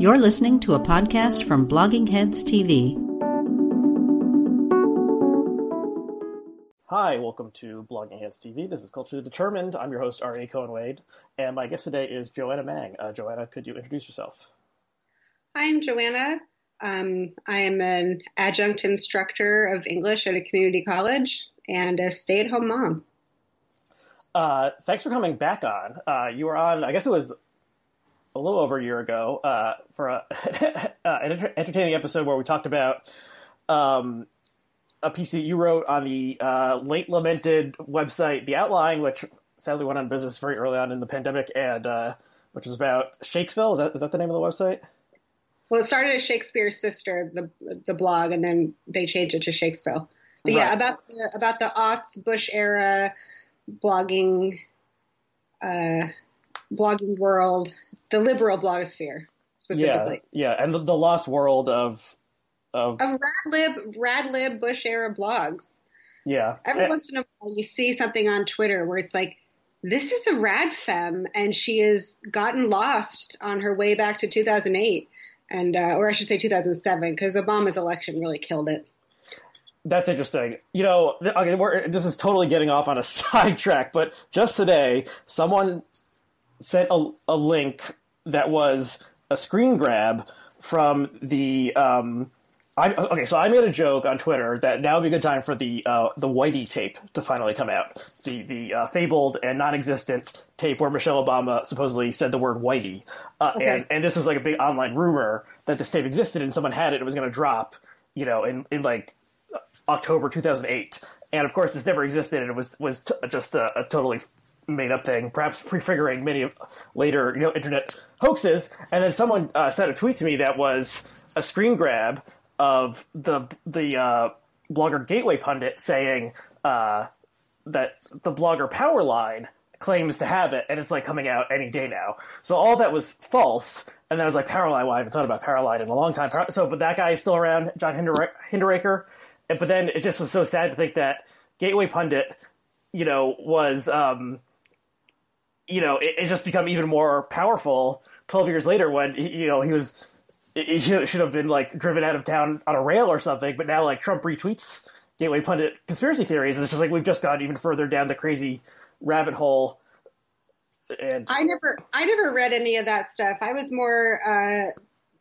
You're listening to a podcast from Blogging Heads TV. Hi, welcome to Blogging Heads TV. This is Culturally Determined. I'm your host, Aryeh Cohen Wade, and my guest today is Joanna Mang. Uh, Joanna, could you introduce yourself? Hi, I'm Joanna. Um, I am an adjunct instructor of English at a community college and a stay at home mom. Uh, thanks for coming back on. Uh, you were on, I guess it was a little over a year ago, uh, for a, uh, an enter- entertaining episode where we talked about um, a piece that you wrote on the uh, late lamented website, The Outline, which sadly went on business very early on in the pandemic, and uh, which was about Shakesville. Is that is that the name of the website? Well, it started as Shakespeare's sister, the the blog, and then they changed it to Shakesville. But yeah, about the, about the aughts Bush era blogging, uh, blogging world, the liberal blogosphere specifically. Yeah, yeah, and the, the lost world of of of radlib radlib Bush era blogs. Yeah, Every Eh, once in a while, you see something on Twitter where it's like, "This is a rad femme, and she has gotten lost on her way back to 2008." And, uh, or I should say 2007, because Obama's election really killed it. That's interesting. You know, th- okay, we're, this is totally getting off on a sidetrack, but just today, someone sent a, a link that was a screen grab from the. Um, I, okay, so I made a joke on Twitter that now would be a good time for the uh, the Whitey tape to finally come out. The the uh, fabled and non-existent tape where Michelle Obama supposedly said the word Whitey, uh, Okay. and and this was like a big online rumor that this tape existed and someone had it. and It was going to drop, you know, in in like October 2008, and of course this never existed, and it was was t- just a, a totally made up thing, perhaps prefiguring many of later you know internet hoaxes. And then someone uh, sent a tweet to me that was a screen grab of the the uh, blogger Gateway pundit saying uh, that the blogger Powerline claims to have it, and it's like coming out any day now. So all that was false. And then I was like, Powerline. Well, I haven't thought about Powerline in a long time. So, but that guy is still around, John Hinder- Hinderaker. But then it just was so sad to think that Gateway pundit, you know, was, um, you know, it, it's just become even more powerful 12 years later when, he- you know, he was, he should, should have been like driven out of town on a rail or something. But now like Trump retweets Gateway pundit conspiracy theories. And it's just like we've just gone even further down the crazy rabbit hole. And I never, I never read any of that stuff. I was more uh,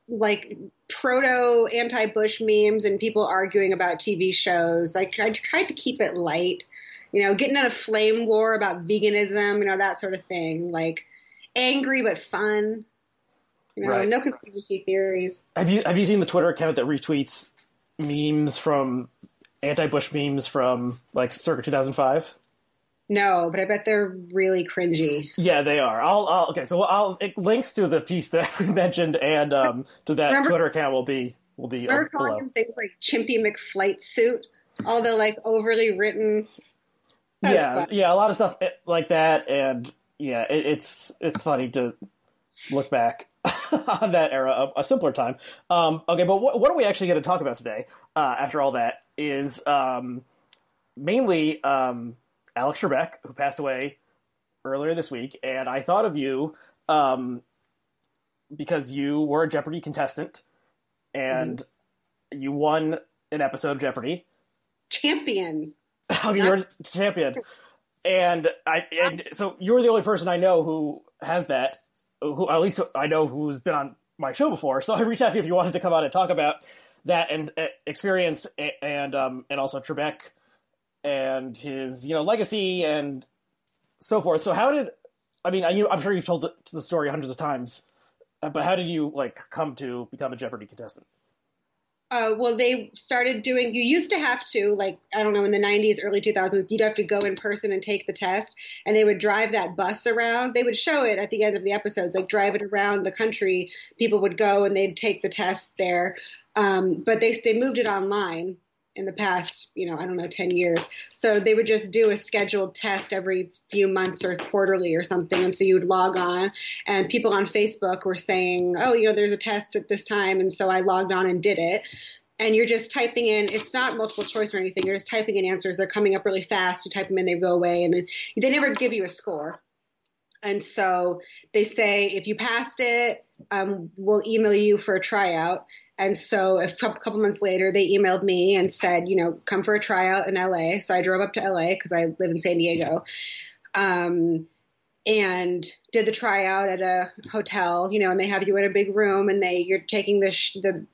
like proto anti-Bush memes and people arguing about TV shows. Like I tried to keep it light, you know, getting in a flame war about veganism, you know, that sort of thing. Like angry but fun. You know, Right. no conspiracy theories. Have you have you seen the Twitter account that retweets memes from anti-Bush memes from like circa 2005? No, but I bet they're really cringy. Yeah, they are. I'll, I'll okay. So I'll it, links to the piece that we mentioned and um, to that Remember- Twitter account will be will be Remember below. calling them things like Chimpy McFlight suit? All the like overly written. Yeah, fun. yeah, a lot of stuff eh, like that, and yeah, it, it's it's funny to look back on that era of a simpler time. Um, okay, but what, what are we actually going to talk about today? Uh, after all that is um, mainly um, Alex Trebek, who passed away earlier this week, and I thought of you um, because you were a Jeopardy contestant, and you won an episode of Jeopardy. Champion. Oh, you're a champion. And I and so you're the only person I know who has that. Who at least I know who's been on my show before. So I reached out to you if you wanted to come on and talk about that and uh, experience and um and also Trebek and his you know legacy and so forth. So how did I mean I, you, I'm sure you've told the, the story hundreds of times, uh, but how did you like come to become a Jeopardy contestant? Uh, well, they started doing. You used to have to, like, I don't know, in the '90s, early 2000s, you'd have to go in person and take the test, and they would drive that bus around. They would show it at the end of the episodes, like drive it around the country. People would go and they'd take the test there, um, but they they moved it online in the past, you know, I don't know, 10 years. So they would just do a scheduled test every few months or quarterly or something. And so you would log on, and people on Facebook were saying, oh, you know, there's a test at this time. And so I logged on and did it. And you're just typing in, it's not multiple choice or anything. You're just typing in answers. They're coming up really fast. You type them in, they go away. And then they never give you a score. And so they say if you passed it, um, we'll email you for a tryout. And so a couple months later, they emailed me and said, you know, come for a tryout in LA. So I drove up to LA because I live in San Diego. Um, and did the tryout at a hotel, you know, and they have you in a big room and they you're taking the sh- the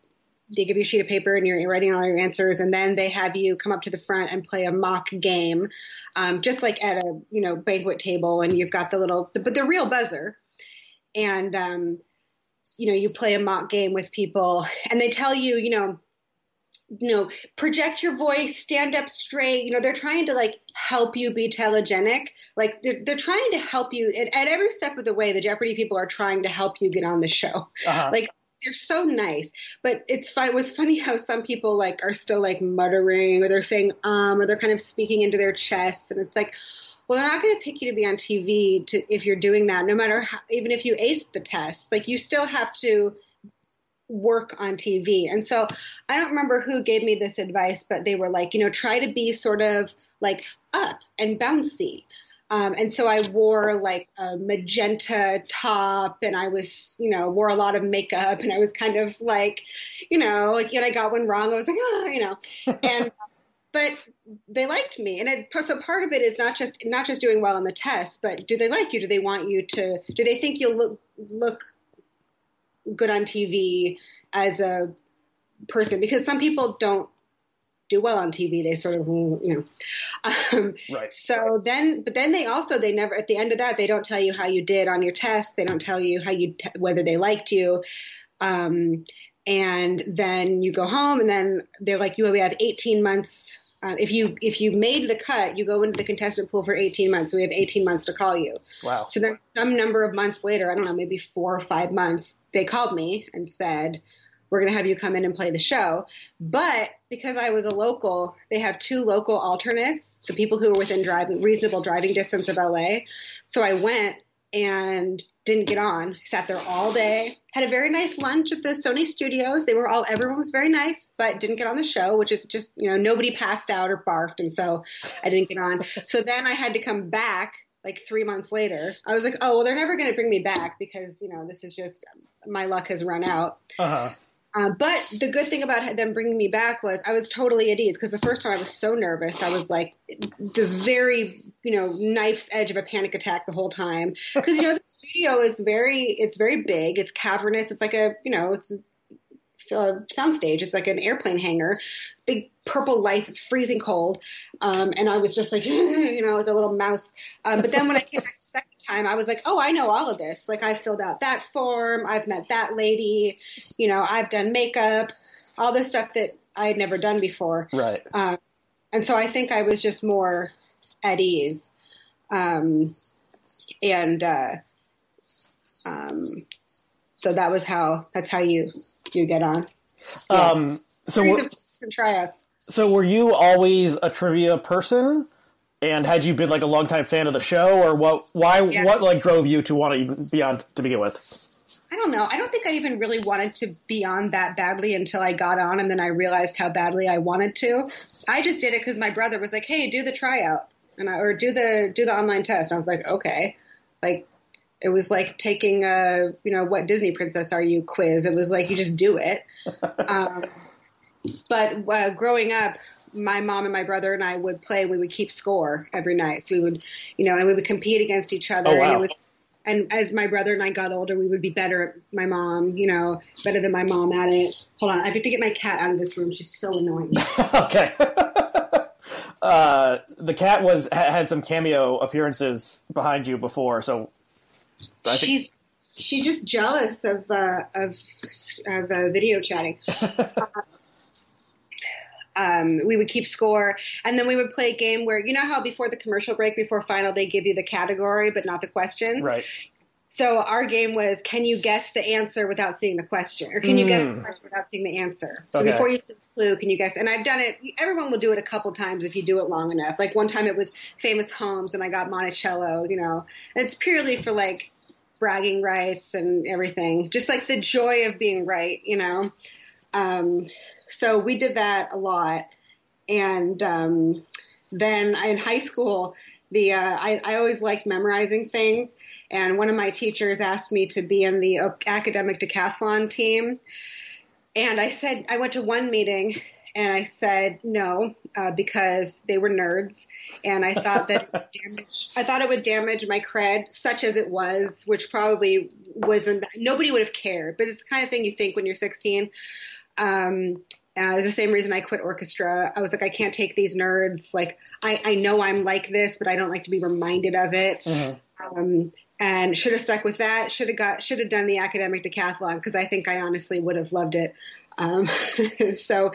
they give you a sheet of paper and you're writing all your answers, and then they have you come up to the front and play a mock game, um, just like at a you know banquet table, and you've got the little but the real buzzer, and um, you know you play a mock game with people, and they tell you you know you know, project your voice, stand up straight. You know, they're trying to like help you be telegenic. Like they're, they're trying to help you at, at every step of the way. The Jeopardy people are trying to help you get on the show. Uh-huh. Like they're so nice, but it's fun. It was funny how some people like are still like muttering or they're saying um or they're kind of speaking into their chest, and it's like. Well, they're not going to pick you to be on TV to, if you're doing that, no matter how, even if you aced the test. Like, you still have to work on TV. And so I don't remember who gave me this advice, but they were like, you know, try to be sort of like up and bouncy. Um, and so I wore like a magenta top and I was, you know, wore a lot of makeup and I was kind of like, you know, like when I got one wrong, I was like, oh, you know, and, but they liked me. And it, so part of it is not just, not just doing well on the test, but do they like you? Do they want you to, do they think you'll look, look good on TV as a person because some people don't do well on TV. They sort of, you know. Um, right. So then, but then they also they never at the end of that they don't tell you how you did on your test. They don't tell you how you t- whether they liked you. Um, and then you go home, and then they're like, "You we have 18 months." Uh, if you if you made the cut, you go into the contestant pool for 18 months. So we have 18 months to call you. Wow. So then some number of months later, I don't know, maybe four or five months, they called me and said, we're going to have you come in and play the show. But because I was a local, they have two local alternates, so people who are within driving reasonable driving distance of LA. So I went and didn't get on. Sat there all day. Had a very nice lunch at the Sony studios. They were all everyone was very nice, but didn't get on the show, which is just you know nobody passed out or barfed, and so I didn't get on. So then I had to come back like three months later. I was like, oh well, they're never going to bring me back because you know this is just my luck has run out. Uh-huh. Uh, but the good thing about them bringing me back was I was totally at ease because the first time I was so nervous. I was like the very, you know, knife's edge of a panic attack the whole time. Because, you know, the studio is very, it's very big. It's cavernous. It's like a, you know, it's a soundstage. It's like an airplane hangar, big purple lights. It's freezing cold. Um, and I was just like, you know, like a little mouse. Um, but then when I came back time, I was like, oh, I know all of this. Like, I filled out that form. I've met that lady. You know, I've done makeup, all this stuff that I had never done before. Right. Um, and so I think I was just more at ease. Um, and uh, um, so that was how, that's how you, you get on. Yeah. Um, so, tryouts. So were you always a trivia person? And had you been like a longtime fan of the show, or what? Why? Yeah. What like drove you to want to even be on to begin with? I don't know. I don't think I even really wanted to be on that badly until I got on, and then I realized how badly I wanted to. I just did it because my brother was like, "Hey, do the tryout," and I, or do the do the online test. And I was like, "Okay." Like it was like taking a you know what Disney princess are you quiz. It was like you just do it. um, but uh, growing up, my mom and my brother and I would play. We would keep score every night. So we would, you know, and we would compete against each other. Oh, wow. And, was, and as my brother and I got older, we would be better at my mom, you know, better than my mom at it. Hold on, I have to get my cat out of this room. She's so annoying. okay. uh, the cat was had some cameo appearances behind you before, so I she's think... she's just jealous of uh, of of uh, video chatting. Um, we would keep score, and then we would play a game where you know how before the commercial break, before final, they give you the category but not the question. Right. So our game was, can you guess the answer without seeing the question, or can you guess the mm. question without seeing the answer? So okay. before you see the clue, can you guess? And I've done it. Everyone will do it a couple times if you do it long enough. Like one time it was famous homes, and I got Monticello. You know, and it's purely for like bragging rights and everything, just like the joy of being right. You know. Um, so we did that a lot. And um, then in high school, The uh, I, I always liked memorizing things, and one of my teachers asked me to be in the academic decathlon team, and I said I went to one meeting and I said no uh, because they were nerds, and I thought that damage, I thought it would damage my cred, such as it was, which probably wasn't. Nobody would have cared, but it's the kind of thing you think when you're 16. Um, uh, it was the same reason I quit orchestra. I was like, I can't take these nerds. Like, I, I know I'm like this, but I don't like to be reminded of it. Mm-hmm. Um, and should have stuck with that. Should have got, should have done the academic decathlon because I think I honestly would have loved it. Um, so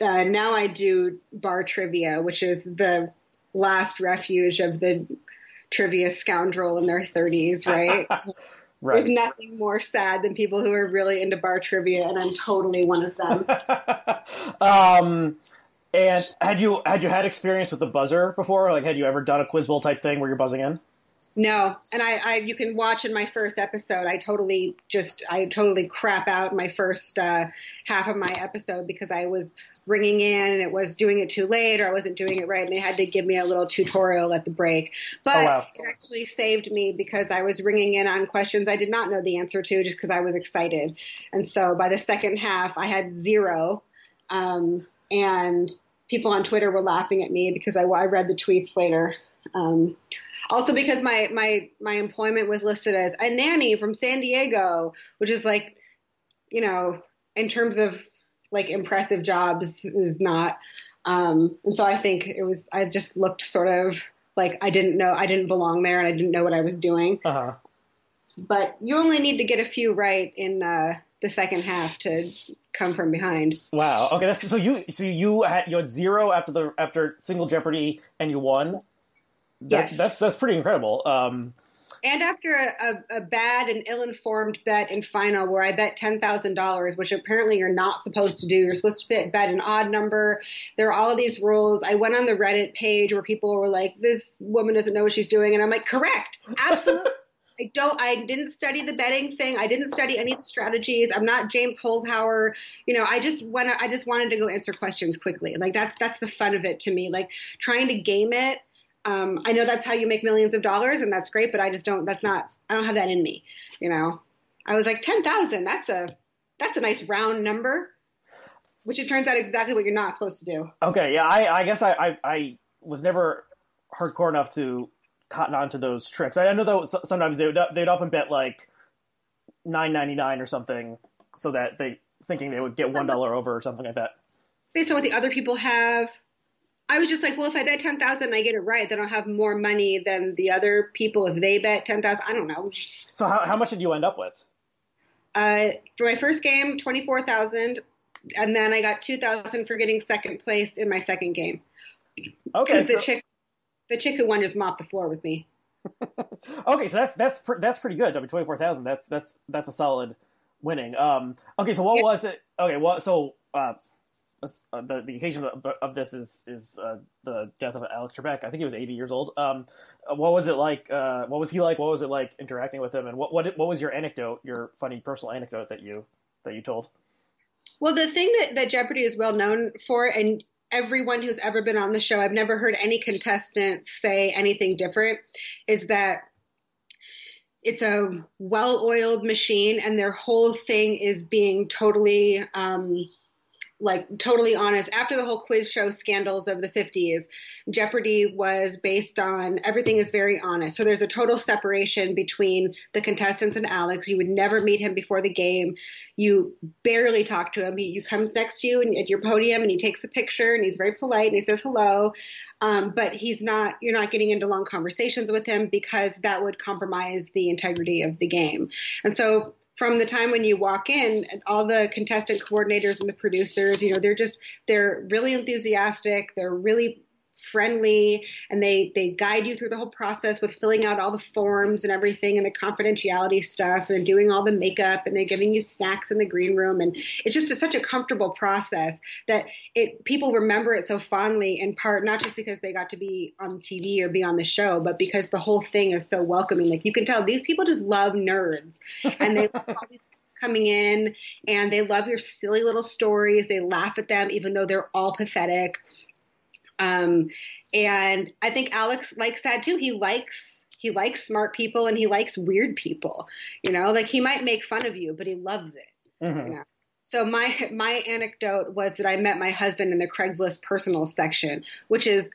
uh, now I do bar trivia, which is the last refuge of the trivia scoundrel in their 30s, right? Right. There's nothing more sad than people who are really into bar trivia, and I'm totally one of them. um, and had you had you had experience with the buzzer before? Like, had you ever done a quiz bowl type thing where you're buzzing in? No, and I, I, you can watch in my first episode. I totally just, I totally crap out my first uh, half of my episode because I was ringing in and it was doing it too late or I wasn't doing it right, and they had to give me a little tutorial at the break. But oh, wow. it actually saved me because I was ringing in on questions I did not know the answer to just because I was excited. And so by the second half, I had zero, um, and people on Twitter were laughing at me because I, I read the tweets later. Um, also because my my my employment was listed as a nanny from San Diego, which is like, you know, in terms of like impressive jobs is not. Um, and so I think it was I just looked sort of like I didn't know I didn't belong there and I didn't know what I was doing. Uh-huh. But you only need to get a few right in uh, the second half to come from behind. Wow. Okay, that's so you so you had you had zero after the after single Jeopardy and you won. That, yes, that's that's pretty incredible. Um, and after a, a, a, bad and ill-informed bet in final where I bet ten thousand dollars, which apparently you're not supposed to do. You're supposed to bet, bet an odd number. There are all these rules. I went on the Reddit page where people were like, "This woman doesn't know what she's doing," and I'm like, "Correct, absolutely." I don't. I didn't study the betting thing. I didn't study any of the strategies. I'm not James Holzhauer. You know, I just went. I just wanted to go answer questions quickly. Like that's that's the fun of it to me. Like trying to game it um, I know that's how you make millions of dollars, and that's great. But I just don't. That's not. I don't have that in me. You know. I was like ten thousand. That's a that's a nice round number, which it turns out exactly what you're not supposed to do. Okay. Yeah. I, I guess I, I, I was never hardcore enough to cotton on to those tricks. I know though sometimes they would they'd often bet like nine ninety nine or something, so that they thinking they would get one dollar over or something like that. Based on what the other people have, I was just like, well, if I bet ten thousand and I get it right, then I'll have more money than the other people if they bet ten thousand. I don't know. So how how much did you end up with? Uh, for my first game, twenty four thousand, and then I got two thousand for getting second place in my second game. Okay. So... The chick, the chick who won just mopped the floor with me. okay, so that's that's that's pretty good. I mean, twenty four thousand. That's that's that's a solid winning. Um. Okay, so what yeah. was it? Okay, well, so uh, uh, the the occasion of, of this is is uh, the death of Alex Trebek. I think he was 80 years old. Um, uh, what was it like? Uh, what was he like? What was it like interacting with him? And what what what was your anecdote? Your funny personal anecdote that you that you told? Well, the thing that that Jeopardy is well known for, and everyone who's ever been on the show, I've never heard any contestant say anything different, is that it's a well-oiled machine, and their whole thing is being totally. Um, like totally honest after the whole quiz show scandals of the 50s jeopardy was based on everything is very honest. So there's a total separation between the contestants and alex. You would never meet him before the game. You barely talk to him. He, he comes next to you and, at your podium and he takes a picture and he's very polite and he says hello. Um, but he's not you're not getting into long conversations with him because that would compromise the integrity of the game. And so from the time when you walk in, all the contestant coordinators and the producers, you know, they're just they're really enthusiastic. They're really friendly and they they guide you through the whole process with filling out all the forms and everything and the confidentiality stuff and doing all the makeup and they're giving you snacks in the green room. And it's just a, such a comfortable process that it people remember it so fondly in part not just because they got to be on TV or be on the show but because the whole thing is so welcoming. Like you can tell these people just love nerds and they love coming in and they love your silly little stories. They laugh at them even though they're all pathetic Um, and I think Alex likes that too. He likes he likes smart people and he likes weird people. You know, like he might make fun of you, but he loves it. Mhm. You know? So my my anecdote was that I met my husband in the Craigslist personal section, which is,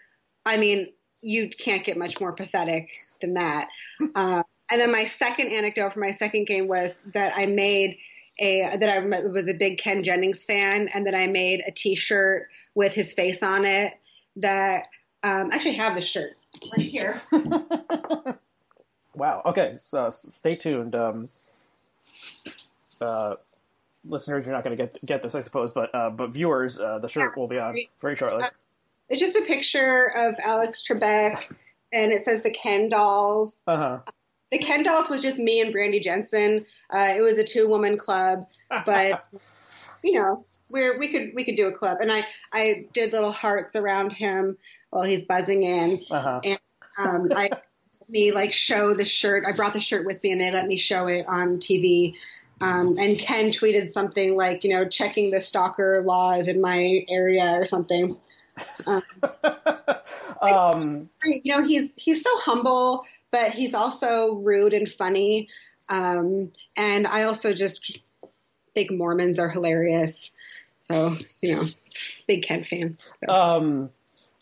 I mean, you can't get much more pathetic than that. Uh, and then my second anecdote for my second game was that I made a that I was a big Ken Jennings fan, and that I made a T-shirt with his face on it. That um, I actually have the shirt right here. Wow. Okay. So stay tuned. Um, uh, listeners, you're not going to get get this, I suppose, but uh, but viewers, uh, the shirt will be on very shortly. It's just a picture of Alex Trebek, and it says the Ken dolls. Uh huh. The Ken dolls was just me and Brandy Jensen. Uh, it was a two woman club, but you know, we're we could we could do a club, and I I did little hearts around him while he's buzzing in, Uh huh. and um, I me like show the shirt. I brought the shirt with me, and they let me show it on TV. Um, and Ken tweeted something like, you know, checking the stalker laws in my area or something. um, you know he's he's so humble but he's also rude and funny um and i also just think mormons are hilarious so you know big ken fan so. um,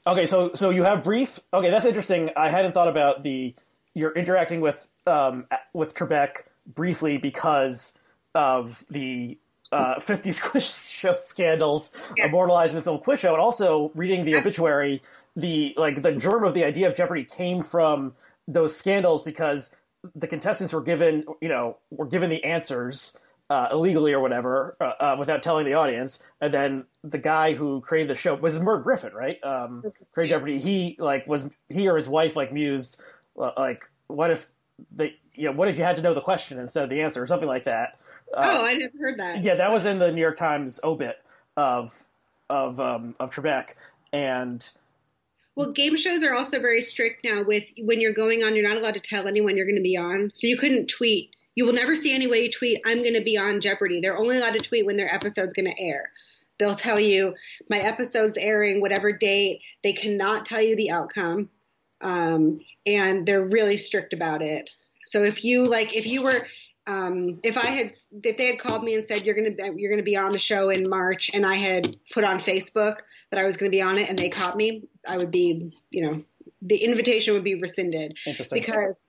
okay. So so you have brief. Okay, that's interesting. I hadn't thought about the you're interacting with um with Trebek briefly because of the. Uh, 50s quiz show scandals Yes. immortalized in the film quiz show and also reading the obituary the like the germ of the idea of jeopardy came from those scandals because the contestants were given you know were given the answers uh, illegally or whatever uh, uh, without telling the audience. And then the guy who created the show was Merv Griffin right? Um created jeopardy he like was he or his wife like mused uh, like what if they you know what if you had to know the question instead of the answer or something like that? Oh i never heard that. yeah, that was in the New York Times obit of of um, of Trebek, and well game shows are also very strict now with when you're going on you're not allowed to tell anyone you're going to be on. So you couldn't tweet you will never see anybody tweet i'm going to be on jeopardy. They're only allowed to tweet when their episode's going to air. They'll tell you my episode's airing whatever date. They cannot tell you the outcome um, and they're really strict about it. So if you like if you were um, if I had, if they had called me and said you're gonna you're gonna be on the show in March, and I had put on Facebook that I was gonna be on it, and they caught me, I would be, you know, the invitation would be rescinded. Interesting. because,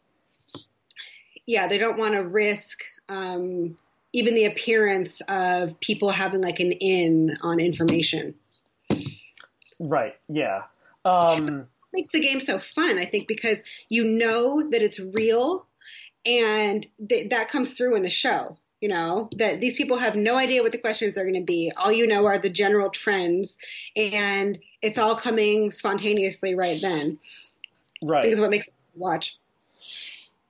yeah, they don't want to risk um, even the appearance of people having like an in on information. right, yeah, um, makes the game so fun, I think, because you know that it's real and th- that comes through in the show. You know, that these people have no idea what the questions are going to be. All you know are the general trends, and it's all coming spontaneously right then. I right. think is what makes it watch.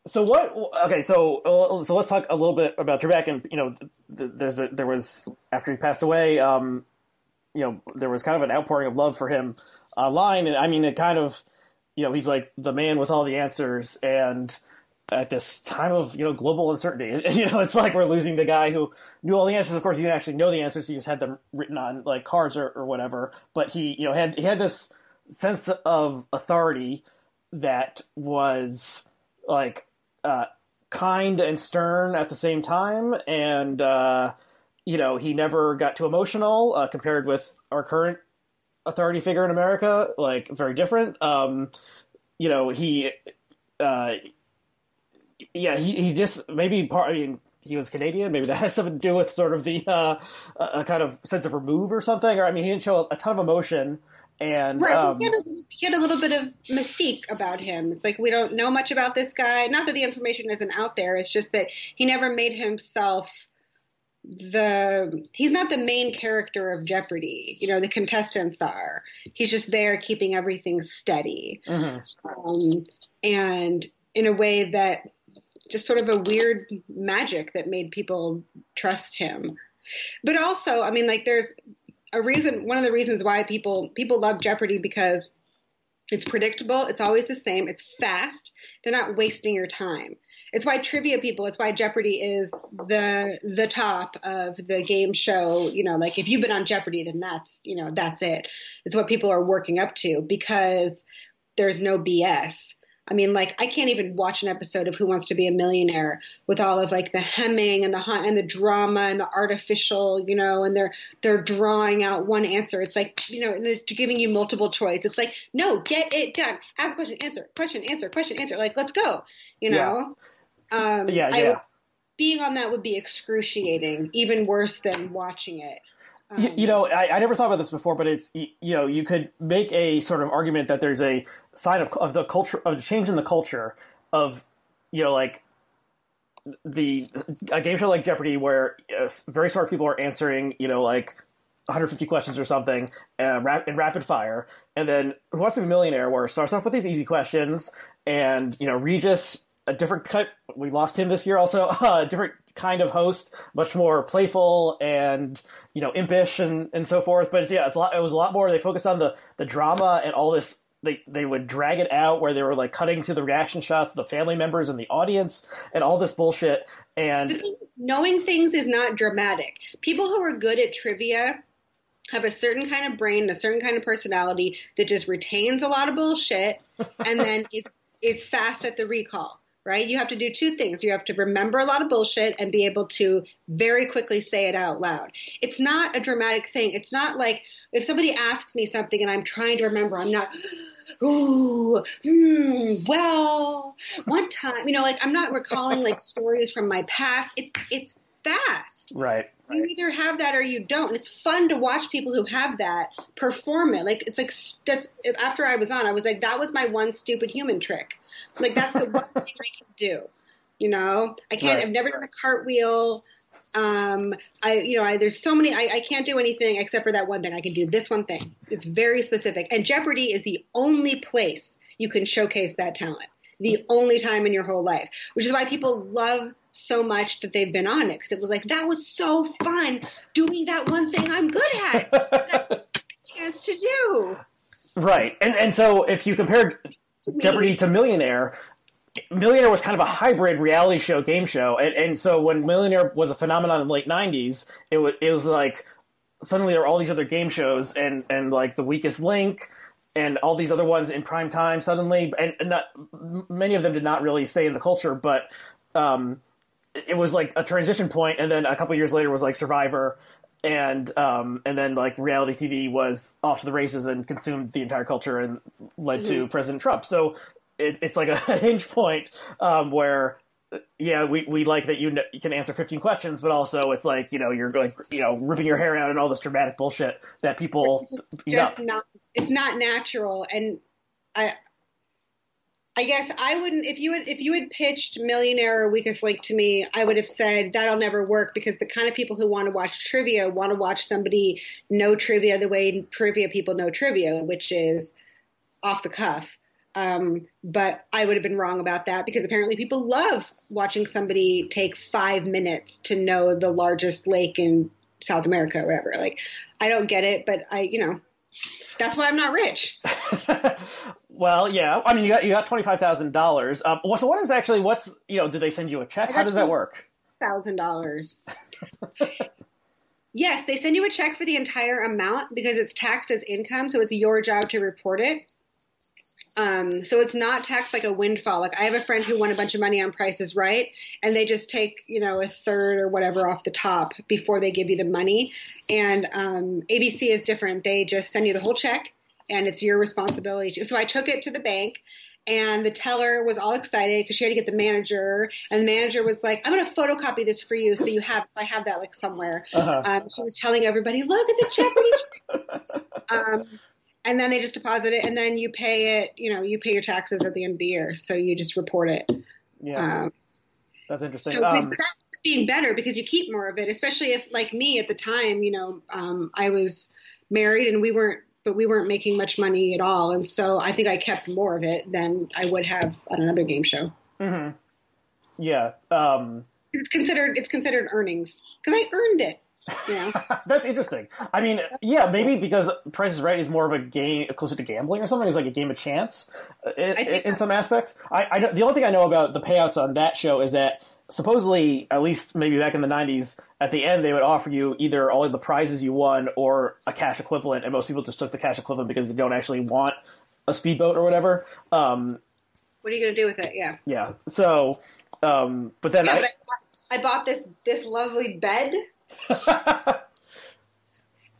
So what? Okay, so uh, so let's talk a little bit about Trebek, and you know, th- there's a, there was after he passed away, um, you know, there was kind of an outpouring of love for him online, and I mean, it kind of, you know, he's like the man with all the answers, and at this time of you know global uncertainty, you know, it's like we're losing the guy who knew all the answers. Of course, he didn't actually know the answers; he just had them written on like cards or, or whatever. But he, you know, had he had this sense of authority that was like uh, kind and stern at the same time, and uh, you know he never got too emotional uh, compared with our current authority figure in America. Like very different. Um, you know he, uh, yeah, he he just maybe part. I mean. He was Canadian. Maybe that has something to do with sort of the uh, a kind of sense of remove or something. Or I mean, he didn't show a ton of emotion, and Right, um, he, had a, he had a little bit of mystique about him. It's like we don't know much about this guy. Not that the information isn't out there. It's just that he never made himself the. He's not the main character of Jeopardy. You know, the contestants are. He's just there keeping everything steady, mhm. um, and in a way that just sort of a weird magic that made people trust him. But also, I mean, like there's a reason. One of the reasons why people people love Jeopardy because It's predictable. It's always the same. It's fast. They're not wasting your time. It's why trivia people. It's why Jeopardy is the the top of the game show. You know, like if you've been on Jeopardy, then that's you know that's it. It's what people are working up to because there's no BS. I mean, like I can't even watch an episode of Who Wants to Be a Millionaire with all of like the hemming and the and the drama and the artificial, you know, and they're they're drawing out one answer. It's like you know, and they're giving you multiple choice. It's like no, get it done. Ask a question, answer, question, answer, question, answer. Like let's go. You know. Yeah. Um, yeah. I Yeah. would- being on that would be excruciating, even worse than watching it. You, Um, you know, I, I never thought about this before, but it's y- you know, you could make a sort of argument that there's a sign of of the culture of the change in the culture of you know like the a game show like Jeopardy where uh, very smart people are answering you know like 150 questions or something uh, rap- in rapid fire, and then Who Wants to Be a Millionaire where it starts off with these easy questions, and you know Regis a different cut. We lost him this year also. A different kind of host, much more playful and you know impish and, and so forth. But it's, yeah, it's a lot. It was a lot more. They focused on the the drama and all this. They they would drag it out where they were like cutting to the reaction shots of the family members and the audience and all this bullshit. And thing knowing things is not dramatic. People who are good at trivia have a certain kind of brain, a certain kind of personality that just retains a lot of bullshit and then is is fast at the recall. Right? You have to do two things. You have to remember a lot of bullshit and be able to very quickly say it out loud. It's not a dramatic thing. It's not like if somebody asks me something and I'm trying to remember, I'm not, ooh, hmm, well, one time, you know, like I'm not recalling like stories from my past. It's it's fast. right, You either have that or you don't. And it's fun to watch people who have that perform it. Like it's like that's after I was on, I was like, that was my one stupid human trick. Like that's the one thing I can do. You know, I can't. Right. I've never done a cartwheel. Um, I, you know, I, there's so many, I, I can't do anything except for that one thing. I can do this one thing. It's very specific. And Jeopardy is the only place you can showcase that talent. The only time in your whole life, which is why people love so much that they've been on it because it was like that was so fun doing that one thing I'm good at. that I didn't get a chance to do. right. And and so if you compared. Jeopardy to Millionaire, Millionaire was kind of a hybrid reality show game show, and and so when Millionaire was a phenomenon in the late '90s, it was it was like suddenly there were all these other game shows, and and like the Weakest Link, and all these other ones in prime time suddenly, and, and not many of them did not really stay in the culture, but um, it was like a transition point, and then a couple years later was like Survivor. And um, and then like reality TV was off to the races and consumed the entire culture and led to President Trump. So it, it's like a hinge point um, where yeah we, we like that you, you can answer 15 questions but also it's like you know you're going you know ripping your hair out and all this dramatic bullshit that people eat just not it's not natural. And i i guess i wouldn't if you had if you had pitched millionaire or weakest link to me i would have said that'll never work because the kind of people who want to watch trivia want to watch somebody know trivia the way trivia people know trivia which is off the cuff um, but I would have been wrong about that because apparently people love watching somebody take five minutes to know the largest lake in South America or whatever. Like, I don't get it, but I, you know, that's why I'm not rich. well yeah i mean you got you got $25000 um, well, so what is actually what's you know did they send you a check how does that work Thousand dollars. Yes, they send you a check for the entire amount because it's taxed as income, so it's your job to report it. Um, so it's not taxed like a windfall. Like I have a friend who won a bunch of money on Price is Right, and they just take you know a third or whatever off the top before they give you the money. And um, ABC is different. They just send you the whole check, and it's your responsibility. To, so I took it to the bank. And the teller was all excited because she had to get the manager, and the manager was like, "I'm going to photocopy this for you, so you have. I have that like somewhere." Uh-huh. Um, she was telling everybody, "Look, it's a check." um, and then they just deposit it, and then you pay it. You know, you pay your taxes at the end of the year, so you just report it. yeah Um, that's interesting so um, that's being better because you keep more of it, especially if, like me, at the time, you know, um, I was married and we weren't, but we weren't making much money at all, and so I think I kept more of it than I would have on another game show. Mm-hmm. yeah um, It's considered it's considered earnings because I earned it. You know, That's interesting. I mean, yeah, maybe because Price is Right is more of a game closer to gambling or something. It's like a game of chance uh, in, in some aspects. I, I know, the only thing I know about the payouts on that show is that supposedly, at least maybe back in the '90s, at the end they would offer you either all of the prizes you won or a cash equivalent, and most people just took the cash equivalent because they don't actually want a speedboat or whatever. Um, what are you going to do with it? Yeah. yeah. So, um, but then Yeah, I, but I, I bought this this lovely bed,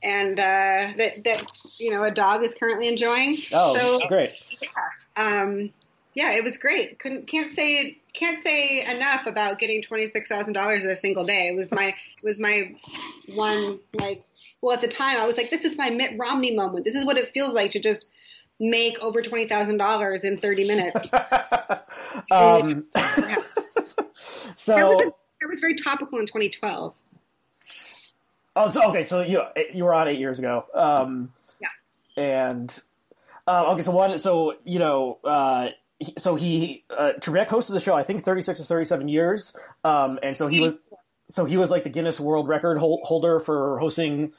and uh, that that you know a dog is currently enjoying. oh, so great. um, yeah, it was great. Couldn't can't say can't say enough about getting twenty six thousand dollars in a single day. It was my it was my one like well at the time I was like this is my Mitt Romney moment. This is what it feels like to just make over twenty thousand dollars in thirty minutes. Um, That so. was, that was very topical in 2012. Oh, so, okay. So you you were on eight years ago. Um, Yeah. And uh, okay, so one, so you know, uh, he, so he uh, Trebek hosted the show. I think thirty six or thirty seven years. Um, and so he was, so he was like the Guinness World Record hol- holder for hosting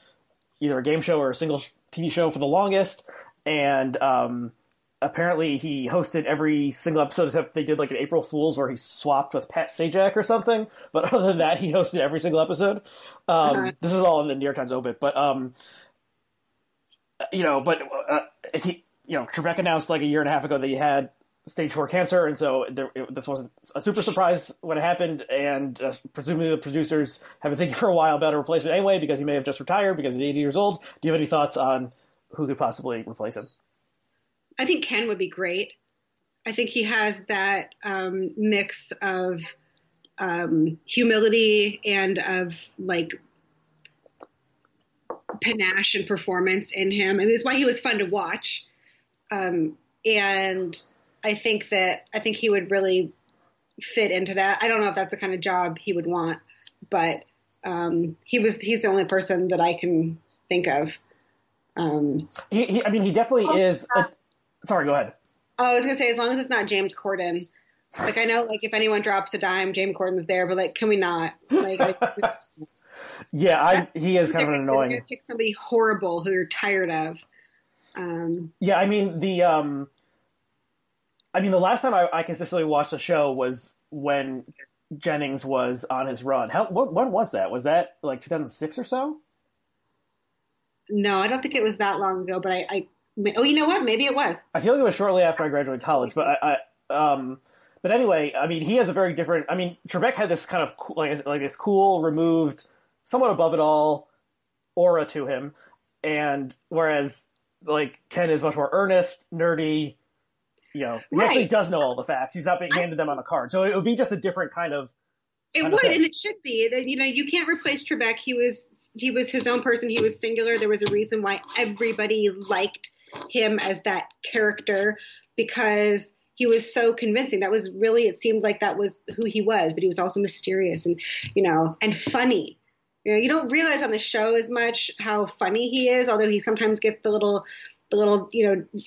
either a game show or a single TV show for the longest. And um, apparently, he hosted every single episode except they did like an April Fools where he swapped with Pat Sajak or something. But other than that, he hosted every single episode. Um, Uh-huh. This is all in the New York Times obit, but um, you know, but uh, he, you know, Trebek announced like a year and a half ago that he had stage four cancer, and so there, it, this wasn't a super surprise when it happened. And uh, presumably, the producers have been thinking for a while about a replacement anyway because he may have just retired because he's 80 years old. Do you have any thoughts on who could possibly replace him? I think Ken would be great. I think he has that um, mix of um, humility and of like panache and performance in him. I mean, it's why he was fun to watch. Um, and I think that I think he would really fit into that. I don't know if that's the kind of job he would want, but um, he was he's the only person that I can think of. Um, He, he I mean, he definitely is. A, sorry, go ahead. Oh, I was gonna say as long as it's not James Corden. Like I know, like if anyone drops a dime, James Corden's there, but like, can we not? Like, I, Yeah, I, he is kind of an annoying. Pick somebody horrible who you're tired of. Um, Yeah, I mean the um, I mean the last time I, I consistently watched the show was when Jennings was on his run. How what, when was that? Was that like 2006 or so? no, I don't think it was that long ago, but I, I oh, you know what? Maybe it was. I feel like it was shortly after I graduated college, but I, I um, but anyway, I mean he has a very different. I mean Trebek had this kind of cool, like like this cool, removed, somewhat above it all aura to him, and whereas like Ken is much more earnest, nerdy. You know, he actually does know all the facts. He's not being handed them on a card, so it would be just a different kind of. It would, and it should be. That you know, you can't replace Trebek. He was he was his own person. He was singular. There was a reason why everybody liked him as that character because he was so convincing. That was really it seemed like that was who he was. But he was also mysterious and you know and funny. You know, you don't realize on the show as much how funny he is, although he sometimes gets the little the little you know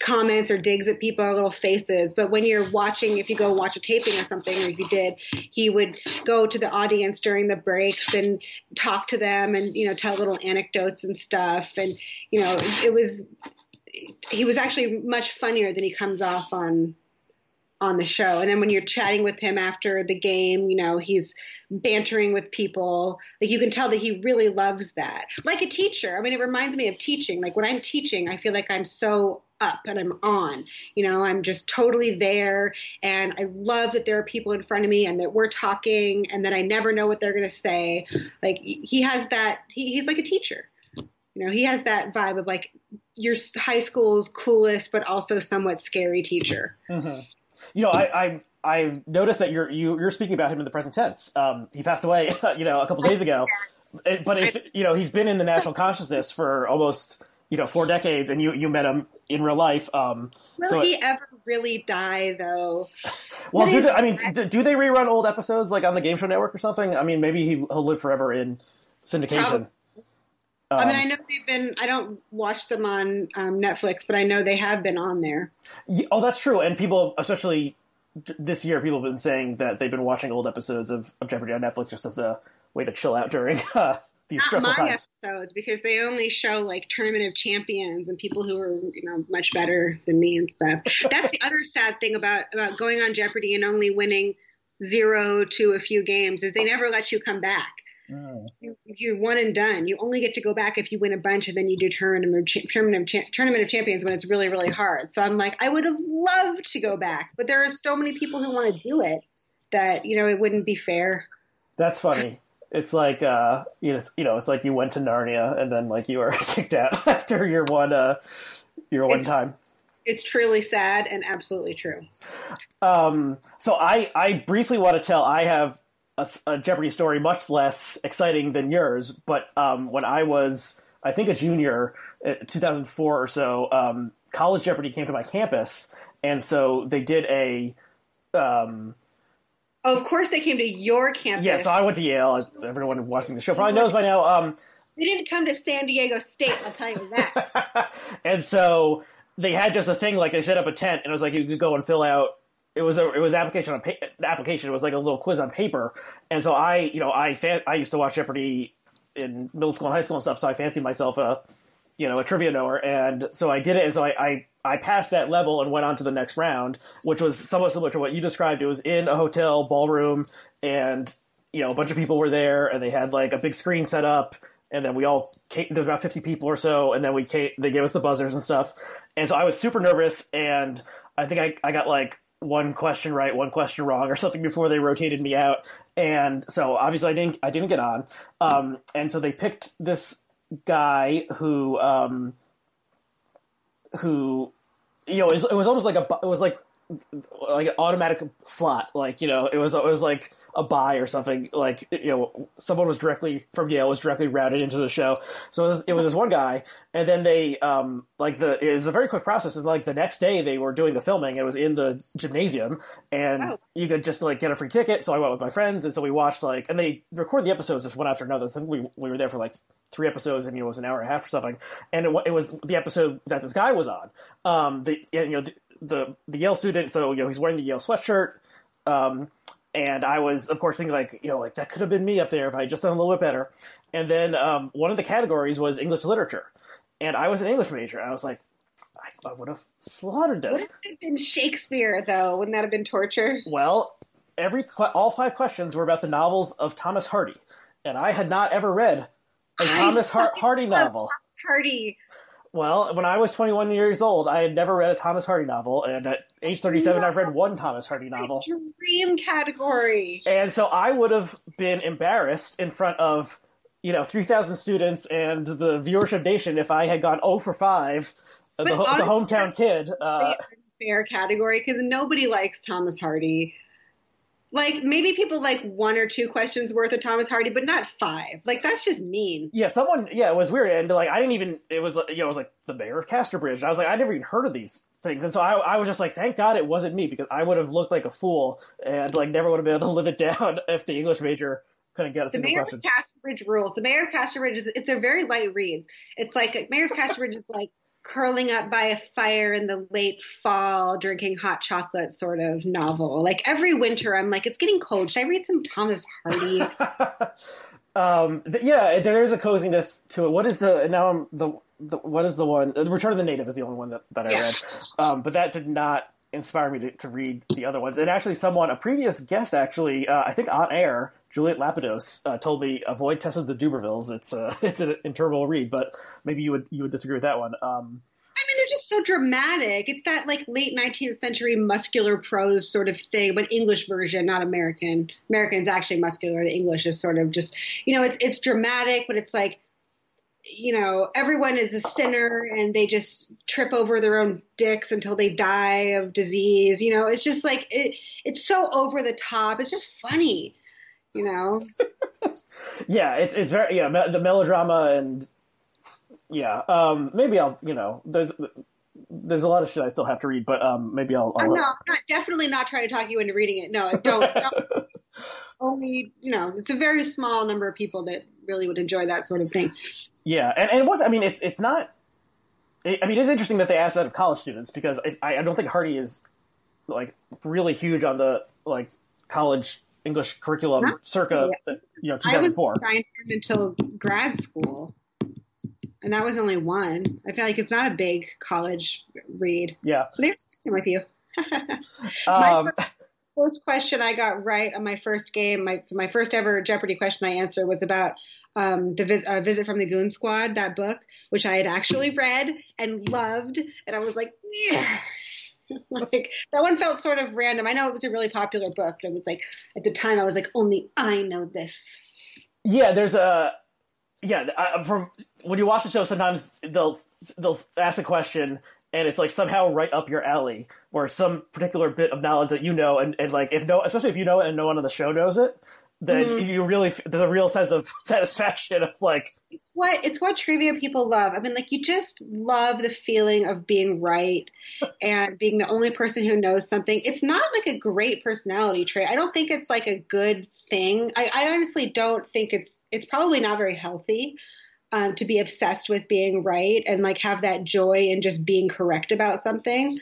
comments or digs at people or little faces. But when you're watching, if you go watch a taping or something, or if you did, he would go to the audience during the breaks and talk to them and, you know, tell little anecdotes and stuff. And, you know, it was, he was actually much funnier than he comes off on on the show. And then when you're chatting with him after the game, you know, he's bantering with people. Like you can tell that he really loves that. Like a teacher. I mean, it reminds me of teaching. Like when I'm teaching, I feel like I'm so up and I'm on. You know, I'm just totally there and I love that there are people in front of me and that we're talking and that I never know what they're going to say. Like he has that he, he's like a teacher. You know, he has that vibe of like your high school's coolest but also somewhat scary teacher. Mm-hmm. You know, I, I I've noticed that you're you, you're speaking about him in the present tense. Um, he passed away, you know, a couple days ago, but it's you know he's been in the national consciousness for almost you know four decades, and you you met him in real life. Um, Will so he ever really die though? well, do they, I mean do, do they rerun old episodes like on the Game Show Network or something? I mean, maybe he, he'll live forever in syndication. Probably. Um, I mean, I know they've been. I don't watch them on um, Netflix, but I know they have been on there. Yeah, oh, that's true. And people, especially this year, people have been saying that they've been watching old episodes of, of Jeopardy on Netflix just as a way to chill out during uh, these Not stressful my times. episodes because they only show like tournament of champions and people who are you know much better than me and stuff. That's the other sad thing about about going on Jeopardy and only winning zero to a few games is they never let you come back. Mm. You- You're one and done. You only get to go back if you win a bunch, and then you do tournament of, tournament of, tournament of champions when it's really really hard. So I'm like, I would have loved to go back, but there are so many people who want to do it that you know it wouldn't be fair. That's funny. It's like uh, you know, it's, you know, it's like you went to Narnia and then like you were kicked out after your one uh, your one It's- time. It's truly sad and absolutely true. Um, so I, I briefly want to tell I have a, a Jeopardy story much less exciting than yours, but um, when I was, I think, a junior, uh, 2004 or so, um, College Jeopardy came to my campus, and so they did a. Um, of course, they came to your campus. yeah, so I went to Yale. Everyone watching the show probably knows by now. Um, They didn't come to San Diego State, I'll tell you that. and so they had just a thing like they set up a tent and it was like you could go and fill out it was a it was application on pa- application it was like a little quiz on paper. And so i you know i fan- i used to watch jeopardy in middle school and high school and stuff so i fancied myself a you know a trivia knower. And so i did it and so i i, I passed that level and went on to the next round which was somewhat similar to what you described. It was in a hotel ballroom and you know a bunch of people were there and they had like a big screen set up and then we all came, there was about 50 people or so and then we came, they gave us the buzzers and stuff. And so i was super nervous and i think i, I got like one question right one question wrong or something before they rotated me out. And so obviously i didn't i didn't get on. Um, and so they picked this guy who um, who you know it was, it was almost like a it was like like an automatic slot like you know it was it was like a buy or something like you know someone was directly from Yale was directly routed into the show. So it was, it was this one guy and then they um like the it was a very quick process and like the next day they were doing the filming it was in the gymnasium and Oh. you could just like get a free ticket so I went with my friends and so we watched like and they record the episodes just one after another. Think we we were there for like three episodes and you know, it was an hour and a half or something and it, it was the episode that this guy was on. Um the you know the, the the Yale student so you know he's wearing the Yale sweatshirt um and I was of course thinking like you know like that could have been me up there if I had just done a little bit better and then um one of the categories was English literature and I was an English major and I was like I, I would have slaughtered Would this it have been Shakespeare, though? Wouldn't that have been torture? well every all five questions were about the novels of Thomas Hardy and I had not ever read a I Thomas Har- Hardy novel Thomas Hardy. Well, when I was 21 years old, I had never read a Thomas Hardy novel, and at age 37, I've read one Thomas Hardy novel. Dream category. And so I would have been embarrassed in front of, you know, 3,000 students and the viewership nation if I had gone 0 for 5, uh, the, But ho- the hometown kid. Uh, Fair category because nobody likes Thomas Hardy. Like maybe people like one or two questions worth of Thomas Hardy, but not five. Like that's just mean. yeah, someone, yeah, it was weird. And like, I didn't even, it was, like, you know, it was like the mayor of Casterbridge. And I was like, I never even heard of these things. And so I, I was just like, thank God it wasn't me because I would have looked like a fool and like never would have been able to live it down if the English major couldn't get a The mayor question. of Casterbridge rules. The mayor of Casterbridge is it's a very light reads. It's like mayor of Casterbridge is like curling up by a fire in the late fall, drinking hot chocolate sort of novel. Like every winter, I'm like, it's getting cold. Should I read some Thomas Hardy? um, th- yeah, there is a coziness to it. What is the now? I'm the, the what is the one? The Return of the Native is the only one that, that I Yeah. read, um, but that did not inspire me to, to read the other ones. And actually, someone, a previous guest, actually, uh, I think on air, Juliet Lapidos, uh, told me avoid Tess of the d'Urbervilles. It's uh, it's an interminable read, but maybe you would you would disagree with that one. Um, I mean, they're just so dramatic. It's that like late 19th century muscular prose sort of thing, but English version, not American. American's actually muscular. The English is sort of just, you know, it's it's dramatic, but it's like, you know, everyone is a sinner and they just trip over their own dicks until they die of disease. You know, it's just like it. It's so over the top. It's just funny. You know, yeah, it's it's very yeah me- the melodrama and yeah. Um, maybe I'll you know there's there's a lot of shit I still have to read, but um, maybe I'll. I'm I'll not, I'm not definitely not trying to talk you into reading it. No, don't. don't. Only, you know, it's a very small number of people that really would enjoy that sort of thing. Yeah, and, and it was. I mean, it's it's not. I I mean, it's interesting that they asked that of college students because I, I don't think Hardy is like really huge on the like college English curriculum Not circa really. you know I was 2004. signed until grad school, and that was only one. I feel like it's not a big college read. Yeah. So they're with you. My Um, first question I got right on my first game, my my first ever Jeopardy question I answered was about um, the vis- uh, visit from the Goon Squad, that book, which I had actually read and loved, and I was like, yeah. like that one felt sort of random. I know it was a really popular book, but it was like at the time I was like, only I know this. yeah, there's a yeah. I, from when you watch the show, sometimes they'll they'll ask a question. And it's like somehow right up your alley, or some particular bit of knowledge that you know, and, and like if no, especially if you know it and no one on the show knows it, then Mhm. you really there's a real sense of satisfaction of like It's what it's what trivia people love. I mean, like you just love the feeling of being right and being the only person who knows something. It's not like a great personality trait. I don't think it's like a good thing. I, I honestly don't think it's it's probably not very healthy um, to be obsessed with being right and like have that joy in just being correct about something.